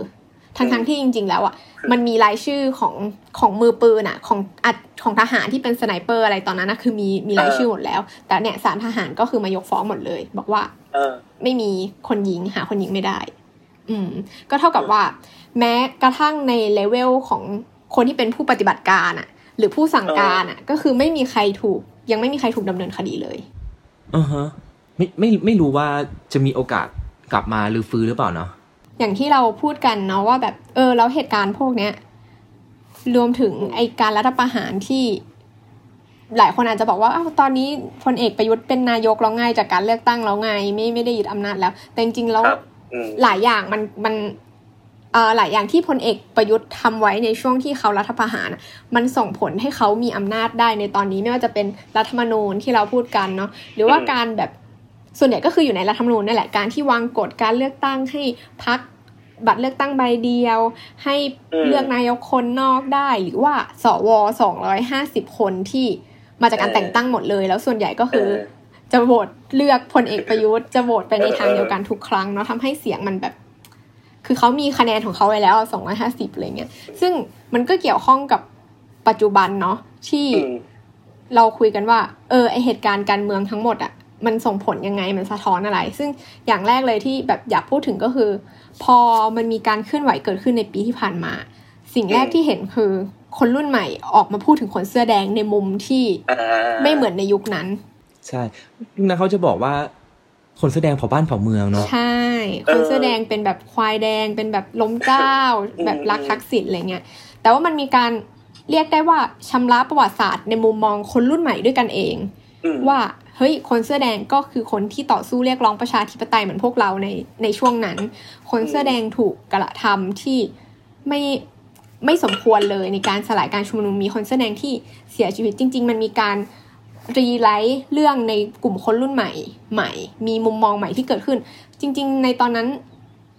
ทั้งๆที่จริง ๆ แล้วอะ มันมีรายชื่อของของมือปืนอะ ของอัดของทหารที่เป็นสไนเปอร์อะไรตอนนั้นนะคือมีมีรายชื่อหมดแล้ว แต่เนี่ยศาลทหารก็คือมายกฟ้องหมดเลย บอกว่าเออไม่มีคนยิงหาคนยิงไม่ได้ อืม ก็เท่ากับว่า แม้กระทั่งในเลเวลของคนที่เป็นผู้ปฏิบัติการอะหรือผู้สั่งการอะก็คือไม่มีใครถูก ยังไม่มีใครถูกดำเนินคดีเลยอือฮะไม่ไม่ไม่รู้ว่าจะมีโอกาสกลับมาหรือฟื้นหรือเปล่าเนาะอย่างที่เราพูดกันเนาะว่าแบบเออแล้วเหตุการณ์พวกเนี้ยรวมถึงไอการรัฐประหารที่หลายคนอาจจะบอกว่าอ้าวตอนนี้พลเอกประยุทธ์เป็นนายกแล้วไงจากการเลือกตั้งแล้วไง ไม่ไม่ได้ยึดอำนาจแล้ว แต่จริงๆแล้วครับอืมหลายอย่างมันมันเอ่อ หลายอย่างที่พลเอกประยุทธ์ทำไว้ในช่วงที่เขารัฐประหารน่ะมันส่งผลให้เขามีอำนาจได้ในตอนนี้ไม่ว่าจะเป็นรัฐธรรมนูญที่เราพูดกันเนาะหรือว่าอืมการแบบส่วนใหญ่ก็คืออยู่ในรัฐธรรมนูญนั่นแหละการที่วางกฎการเลือกตั้งให้พักบัตรเลือกตั้งใบเดียว ให้เลือกนายกคนนอกได้ หรือว่าสวสองร้อยห้าสิบคนที่มาจากการแต่งตั้งหมดเลย แล้วส่วนใหญ่ก็คือเออจะโหวตเลือกพลเอกประยุทธ์จะโหวตไปในทางเดียวกันทุกครั้งเนาะทำให้เสียงมันแบบ คือเขามีคะแนนของเขาไว้แล้วสองร้อยห้าสิบอะไรเงี้ยซึ่งมันก็เกี่ยวข้องกับปัจจุบันเนาะที่เราคุยกันว่า เออไอเหตุการณ์การเมืองทั้งหมดอะมันส่งผลยังไงมันสะท้อนอะไร ซึ่งอย่างแรกเลยที่แบบอยากพูดถึงก็คือ พอมันมีการเคลื่อนไหวเกิดขึ้นในปีที่ผ่านมา สิ่งแรกที่เห็นคือ คนรุ่นใหม่ออกมาพูดถึงคนเสื้อแดงในมุมที่ไม่เหมือนในยุคนั้น ใช่นั้นเขาจะบอกว่า คนเสื้อแดงเผาบ้านเผาเมืองเนาะใช่ คนเสื้อแดงเป็นแบบควายแดงเป็นแบบล้มเจ้า แบบรักทักษิณอะไรเงี้ยแต่ว่ามันมีการเรียกได้ว่าชำระประวัติศาสตร์ในมุมมองคนรุ่นใหม่ด้วยกันเอง ว่าเฮ้ยคนเสื้อแดงก็คือคนที่ต่อสู้เรียกร้องประชาธิปไตยเหมือนพวกเราในในช่วงนั้น คนเสื้อแดงถูกกระทำที่ไม่ไม่สมควรเลยในการสลายการชุมนุมมีคนเสื้อแดงที่เสียชีวิตจริง ๆ มันมีการ รีไลท์เรื่องในกลุ่มคนรุ่นใหม่ใหม่ มีมุมมองใหม่ที่เกิดขึ้น จริง ๆ ในตอนนั้น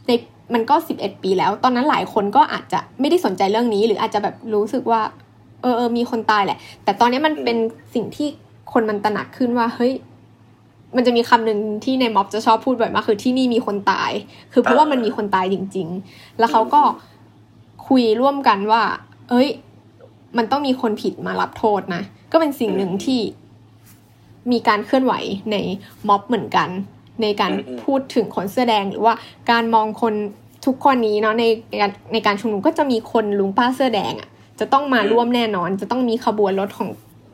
ในมันก็สิบเอ็ดปีแล้ว ตอนนั้นหลายคนก็อาจจะไม่ได้สนใจเรื่องนี้ หรืออาจจะแบบรู้สึกว่า เออเออมีคนตายแหละ แต่ตอนนี้มันเป็นสิ่งที่คนมันตระหนักขึ้นว่าเฮ้ยมันจะมีคำหนึ่งที่ในม็อบจะชอบพูดบ่อยมากคือที่นี่มีคนตาย คือเพราะว่ามันมีคนตายจริง ๆ แล้วเขาก็คุยร่วมกันว่า เอ้ย มันต้องมีคนผิดมารับโทษนะ ก็เป็นสิ่งหนึ่งที่ มีการเคลื่อนไหวในม็อบเหมือนกัน ในการพูดถึงคนเสื้อแดงหรือว่าการมองคนทุกคนนี้เนาะในการในการชุมนุมก็จะมีคนลุงป้าเสื้อแดงอะ่ะจะต้องมาร่วมแน่นอน จะต้องมีขบวนรถของ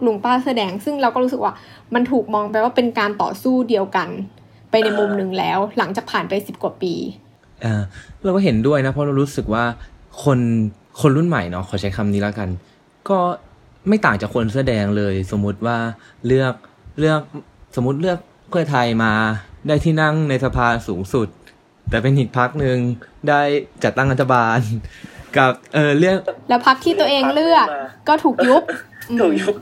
ลุงป้าเสื้อแดง ซึ่งเราก็รู้สึกว่ามันถูกมองไปว่าเป็นการต่อสู้เดียวกัน ไปในมุมหนึ่งแล้ว หลังจากผ่านไปสิบกว่าปีอ่าเราก็เห็นด้วยนะเพราะเรารู้สึกว่าคนคนรุ่นใหม่เนาะขอใช้คำนี้แล้วกัน ก็ไม่ต่างจากคนเสื้อแดงเลย สมมุติว่าเลือก เลือกสมมติเลือกเพื่อไทยมาได้ที่นั่งในสภาสูงสุด แต่เป็นอีกพักหนึ่งได้จัดตั้งรัฐบาล กับเออเลือกแล้วพักที่ตัวเองเลือกก็ถูกยุบถูกยุบ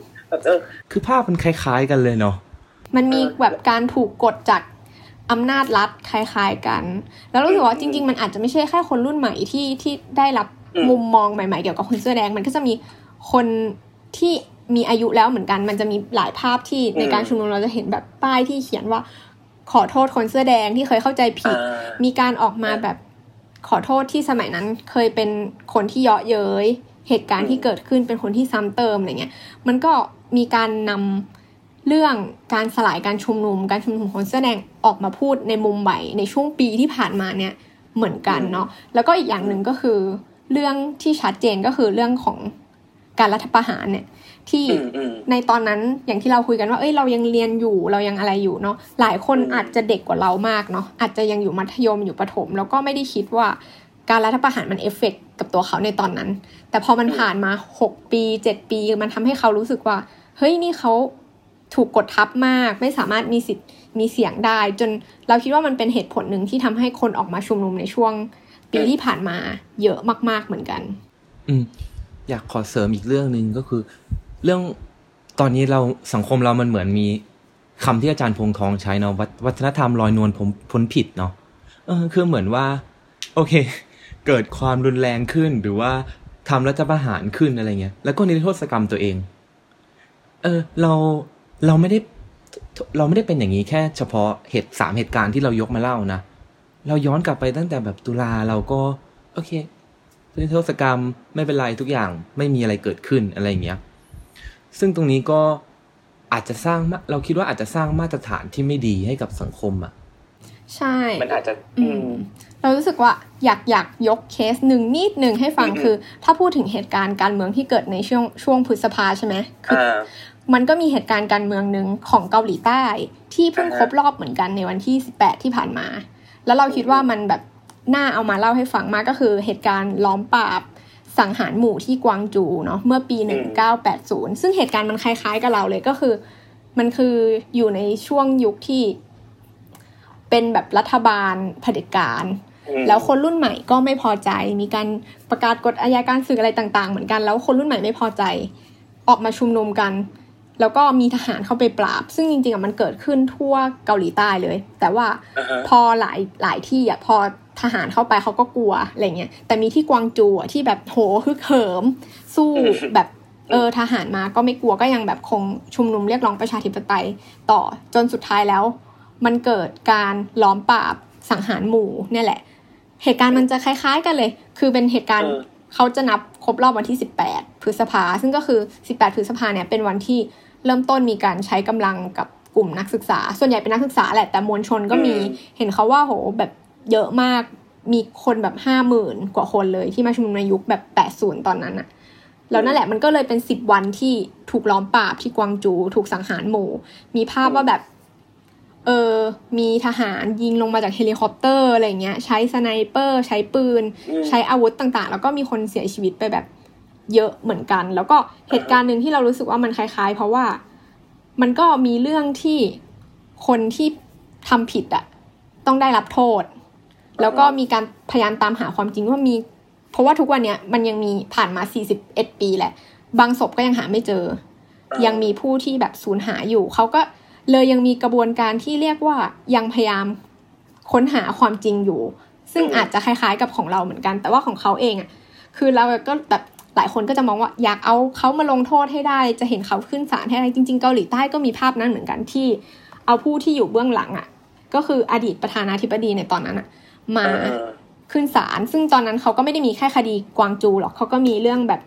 เออคือภาพมันคล้าย ๆ กันเลยเนาะมันมีแบบการถูกกดจากอำนาจรัฐคล้าย ๆกัน แล้วรู้สึกว่าจริง ๆ มันอาจจะไม่ใช่แค่คนรุ่นใหม่ที่ที่ได้รับมุมมองใหม่ ๆ เกี่ยวกับคนเสื้อแดง มันก็จะมีคนที่ มีอายุแล้วเหมือนกัน มันจะมีหลายภาพที่ในการชุมนุมเราจะเห็นแบบป้ายที่เขียนว่าขอโทษคนเสื้อแดงที่เคยเข้าใจผิด มีการออกมาแบบขอโทษที่สมัยนั้นเคยเป็นคนที่เยาะเย้ยเหตุการณ์ที่เกิดขึ้นเป็นคนที่ซ้ำเติมอะไรเงี้ย มันก็มีการนำเรื่องการสลายการชุมนุม การชุมนุมคนเสื้อแดงออกมาพูดในมุมใหม่ในช่วงปีที่ผ่านมาเนี่ยเหมือนกันเนาะ แล้วก็อีกอย่างหนึ่งก็คือ เรื่องที่ชัดเจนก็คือเรื่องของการรัฐประหารเนี่ย ที่ในตอนนั้นอย่างที่เราคุยกันว่า เอ้ยเรายังเรียนอยู่เรายังอะไรอยู่เนาะหลายคนอาจจะเด็กกว่าเรามากเนาะอาจจะยังอยู่มัธยมอยู่ประถม แล้วก็ไม่ได้คิดว่าการรัฐประหารมันเอฟเฟกกับตัวเขาในตอนนั้น แต่พอมันผ่านมาหกปีเจ็ดปี มันทำให้เขารู้สึกว่า เฮ้ยนี่เขาถูกกดทับมาก ไม่สามารถมีสิทธิ์มีเสียงได้ จนเราคิดว่ามันเป็นเหตุผลหนึ่งที่ทำให้คนออกมาชุมนุมในช่วง ปีที่ผ่านมาเยอะมาก ๆเหมือนกัน อืมอยากขอเสริมอีกเรื่องหนึ่งก็คือ เรื่องตอนนี้เราสังคมเรามันเหมือนมีคำที่อาจารย์พงทองใช้เนาะวัฒนธรรมลอยนวลผมพ้นผิดเนาะเออคือเหมือนว่า โอเค เกิดความรุนแรงขึ้นหรือว่าทำรัฐประหารขึ้นอะไรเงี้ยแล้วก็นิรโทษกรรมตัวเอง เออเราเราไม่ได้เราไม่ได้เป็นอย่างนี้แค่เฉพาะเหตุสามเหตุการณ์ที่เรายกมาเล่านะเราย้อนกลับไปตั้งแต่แบบตุลาเราก็ โอเคนิรโทษกรรมไม่เป็นไรทุกอย่างไม่มีอะไรเกิดขึ้นอะไรเงี้ย ซึ่งตรงนี้ก็อาจจะสร้างเราคิดว่าอาจจะสร้างมาตรฐานที่ไม่ดีให้กับสังคมอะ ใช่ มันอาจจะ อืม เรารู้สึกว่าอยากอยากยกเคสหนึ่งนิดหนึ่งให้ฟังคือ ถ้าพูดถึงเหตุการณ์การเมืองที่เกิดในช่วงช่วงพฤษภาใช่ไหมคือมันก็มีเหตุการณ์การเมืองหนึ่งของเกาหลีใต้ ที่เพิ่งครบรอบเหมือนกันในวันที่สิบแปดที่ผ่านมา แล้วเราคิดว่ามันแบบน่าเอามาเล่าให้ฟังมากก็คือเหตุการณ์ล้อมปราบ สังหารหมู่ที่กวางจูเนาะเมื่อปี 1980 ซึ่งเหตุการณ์มันคล้าย ๆ กับเราเลยก็คือ มันคืออยู่ในช่วงยุคที่เป็นแบบรัฐบาลเผด็จการ แล้วคนรุ่นใหม่ก็ไม่พอใจ มีการประกาศกฎอายการศึกอะไรต่าง ๆ เหมือนกัน แล้วคนรุ่นใหม่ไม่พอใจ ออกมาชุมนุมกัน แล้วก็มีทหารเข้าไปปราบ ซึ่งจริงๆอะมันเกิดขึ้นทั่วเกาหลีใต้เลย แต่ว่าพอหลายหลายที่อะพอทหารเข้าไปเขาก็กลัวอะไรเงี้ยแต่มีที่กวางจูอะที่แบบโหฮึกเหิม สู้แบบเออทหารมาก็ไม่กลัวก็ยังแบบคงชุมนุมเรียกร้องประชาธิปไตยต่อจนสุดท้ายแล้ว มันเกิดการล้อมปราบสังหารหมู่เนี่ยแหละ เหตุการณ์มันจะคล้ายๆกันเลย คือเป็นเหตุการณ์เขาจะนับครบรอบวันที่ 18 พฤษภา ซึ่งก็คือ 18 พฤษภาเนี่ยเป็นวันที่ เริ่มต้นมีการใช้กำลังกับกลุ่มนักศึกษา ส่วนใหญ่เป็นนักศึกษาแหละแต่มวลชนก็มีเห็นเขาว่าโหแบบเยอะมากมีคนแบบห้าหมื่นกว่าคนเลยที่มาชุมนุมในยุคแบบแปดศูนย์ตอนนั้นอะแล้วนั่นแหละมันก็เลยเป็นสิบวันที่ถูกล้อมปราบที่กวางจูถูกสังหารหมู่ มีภาพว่าแบบ เออมีทหารยิงลงมาจากเฮลิคอปเตอร์อะไรเงี้ย ใช้สไนเปอร์ ใช้ปืน ใช้อาวุธต่างๆ แล้วก็มีคนเสียชีวิตไปแบบ เยอะเหมือนกัน แล้วก็เหตุการณ์หนึ่งที่เรารู้สึกว่ามันคล้าย ๆ เพราะว่ามันก็มีเรื่องที่คนที่ทำผิดอะต้องได้รับโทษ แล้วก็มีการพยายามตามหาความจริงว่ามี เพราะว่าทุกวันเนี้ยมันยังมีผ่านมา 41 ปีแหละ บางศพก็ยังหาไม่เจอ ยังมีผู้ที่แบบสูญหายอยู่ เขาก็เลยยังมีกระบวนการที่เรียกว่ายังพยายามค้นหาความจริงอยู่ ซึ่งอาจจะคล้ายๆกับของเราเหมือนกัน แต่ว่าของเขาเองอะคือเราก็แบบ หลายคนก็จะมองว่าอยากเอาเขามาลงโทษให้ได้ จะเห็นเขาขึ้นศาลให้ได้จริง ๆ เกาหลีใต้ก็มีภาพนั้นเหมือนกันที่ เอาผู้ที่อยู่เบื้องหลังอะ ก็คืออดีตประธานาธิบดีในตอนนั้นอะ มาขึ้นศาลซึ่งตอนนั้นเขาก็ไม่ได้มีแค่คดีกวางจูหรอกเขาก็มีเรื่องแบบ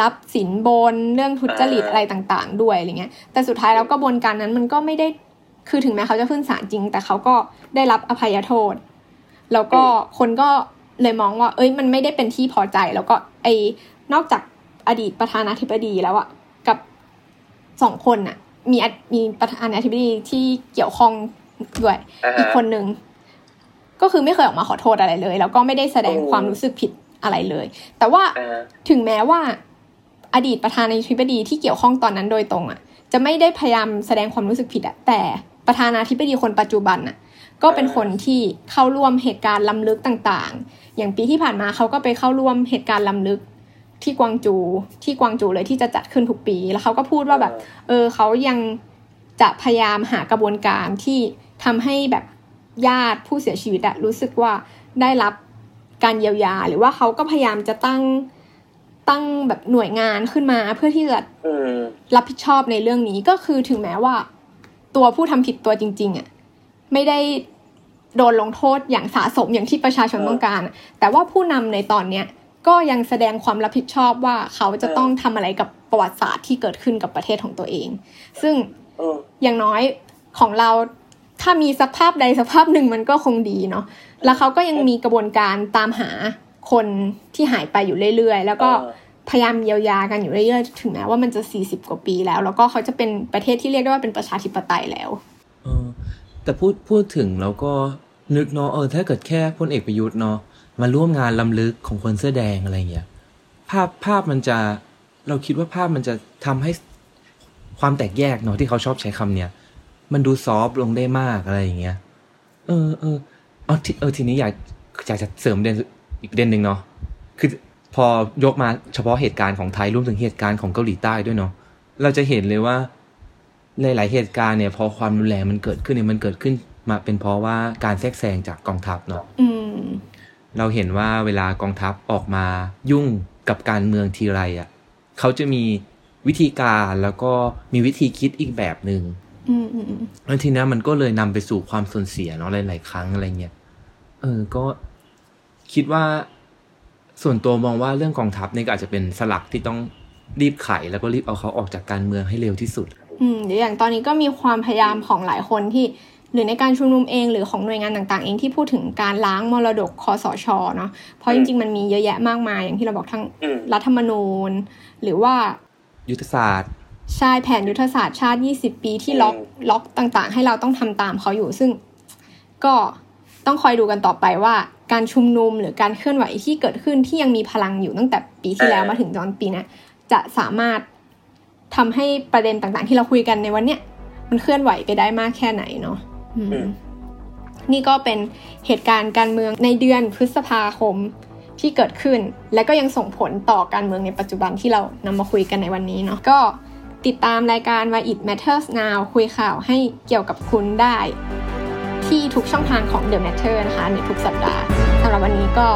รับสินบนเรื่องทุจริตอ่าอะไรต่าง ๆ ด้วยอะไรเงี้ย แต่สุดท้ายแล้วกระบวนการนั้นมันก็ไม่ได้คือถึงแม้เขาจะขึ้นศาลจริง แต่เขาก็ได้รับอภัยโทษ แล้วก็คนก็ เลยมองว่า เอ้ย มันไม่ได้เป็นที่พอใจ แล้วก็ไอ้นอกจากอดีตประธานาธิบดีแล้วอะกับสองคนน่ะมีอมีประธานาธิบดีที่เกี่ยวข้องด้วยอ่าฮะอีกคนนึงก็คือไม่เคยออกมาขอโทษอะไรเลย แล้วก็ไม่ได้แสดงโอ้ความรู้สึกผิดอะไรเลย แต่ว่าอ่าถึงแม้ว่า อดีตประธานาธิบดีที่เกี่ยวข้องตอนนั้นโดยตรงอะจะไม่ได้พยายามแสดงความรู้สึกผิดอะแต่ประธานาธิบดีคนปัจจุบันอะก็เป็นคนที่เข้าร่วมเหตุการณ์ล้ำลึกต่างๆ อย่างปีที่ผ่านมาเขาก็ไปเข้าร่วมเหตุการณ์ล้ำลึกที่กวางจูที่กวางจูเลยที่จะจัดขึ้นทุกปี แล้วเขาก็พูดว่าแบบ เออเขายังจะพยายามหากระบวนการที่ทำให้แบบญาติผู้เสียชีวิตอะรู้สึกว่าได้รับการเยียวยา หรือว่าเขาก็พยายามจะตั้งตั้งแบบหน่วยงานขึ้นมาเพื่อที่จะอืมรับผิดชอบในเรื่องนี้ก็คือถึงแม้ว่า ตัวผู้ทำผิดตัวจริง ๆอะไม่ได้ โดนลงโทษอย่างสะสมอย่างที่ประชาชนเออต้องการอะแต่ว่าผู้นำในตอนเนี้ยก็ยังแสดงความรับผิดชอบว่าเขาจะเออต้องทำอะไรกับประวัติศาสตร์ที่เกิดขึ้นกับประเทศของตัวเอง ซึ่งเอออย่างน้อยของเราถ้ามีสักภาพใดสักภาพหนึ่งมันก็คงดีเนาะแล้วเขาก็ยังมีกระบวนการตามหาคนที่หายไปอยู่เรื่อยๆ แล้วก็เออพยายามเยียวยากันอยู่เรื่อยๆ ถึงแม้ว่ามันจะ 40 กว่าปีแล้ว แล้วก็เขาจะเป็นประเทศที่เรียกได้ว่าเป็นประชาธิปไตยแล้วเออ แต่พูดพูดถึงแล้วก็นึกเนาะเออถ้าเกิดแค่พลเอกประยุทธ์เนาะมาร่วมงานลำลึกของคนเสื้อแดงอะไรเงี้ยภาพภาพมันจะเราคิดว่าภาพมันจะทำให้ความแตกแยกเนาะที่เขาชอบใช้คำเนี้ยมันดูซอฟต์ลงได้มากอะไรอย่างเงี้ยเออเออเอาทีเออทีนี้อยากอยากจะเสริมเด่นอีกประเด่นหนึ่งเนาะคือพอยกมาเฉพาะเหตุการณ์ของไทยรวมถึงเหตุการณ์ของเกาหลีใต้ด้วยเนาะเราจะเห็นเลยว่า หลายเหตุการณ์เนี่ยพอความรุนแรงมันเกิดขึ้นเนี่ยมันเกิดขึ้นมาเป็นเพราะว่าการแทรกแซงจากกองทัพเนาะอืมเราเห็นว่าเวลากองทัพออกมายุ่งกับการเมืองทีไรอะ่ะเขาจะมีวิธีการแล้วก็มีวิธีคิดอีกแบบหนึง่งอืมอืมอืมแล้วทีนี้มันก็เลยนำไปสู่ความสูญเสียเนาะหลาย ๆ ครั้งอะไรเงี้ยเออก็คิดว่าส่วนตัวมองว่าเรื่องกองทัพเนี่ยก็อาจจะเป็นสลักที่ต้องรีบไขแล้วก็รีบเอาเขาออกจากการเมืองให้เร็วที่สุด อืมเดี๋ยวอย่างตอนนี้ก็มีความพยายามของหลายคนที่ หรือในการชุมนุมเองหรือของหน่วยงานต่างๆ เองที่พูดถึงการล้างมรดกคอสชเนาะเพราะจริงๆมันมีเยอะแยะมากมาย อย่างที่เราบอกทั้งอืมรัฐธรรมนูญ หรือว่ายุทธศาสตร์ใช่แผนยุทธศาสตร์ชาติ 20 ปีที่ล็อกล็อกต่างๆ ให้เราต้องทำตามเขาอยู่ซึ่ง ก็ต้องคอยดูกันต่อไปว่า การชุมนุมหรือการเคลื่อนไหวที่เกิดขึ้นที่ยังมีพลังอยู่ตั้งแต่ปีที่แล้วมาถึงตอนปีเนี้ยจะสามารถ ทำให้ประเด็นต่างๆ ที่เราคุยกันในวันเนี้ยมันเคลื่อนไหวไปได้มากแค่ไหนเนาะอืมอืมนี่ก็เป็นเหตุการณ์การเมืองในเดือนพฤษภาคมที่เกิดขึ้น และก็ยังส่งผลต่อการเมืองในปัจจุบันที่เรานำมาคุยกันในวันนี้เนาะก็ติดตามรายการ Why It Matters Now คุยข่าวให้เกี่ยวกับคุณได้ ที่ทุกช่องทางของ The Matter นะคะ ในทุกสัปดาห์สำหรับวันนี้ก็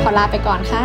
ขอลาไปก่อนค่ะ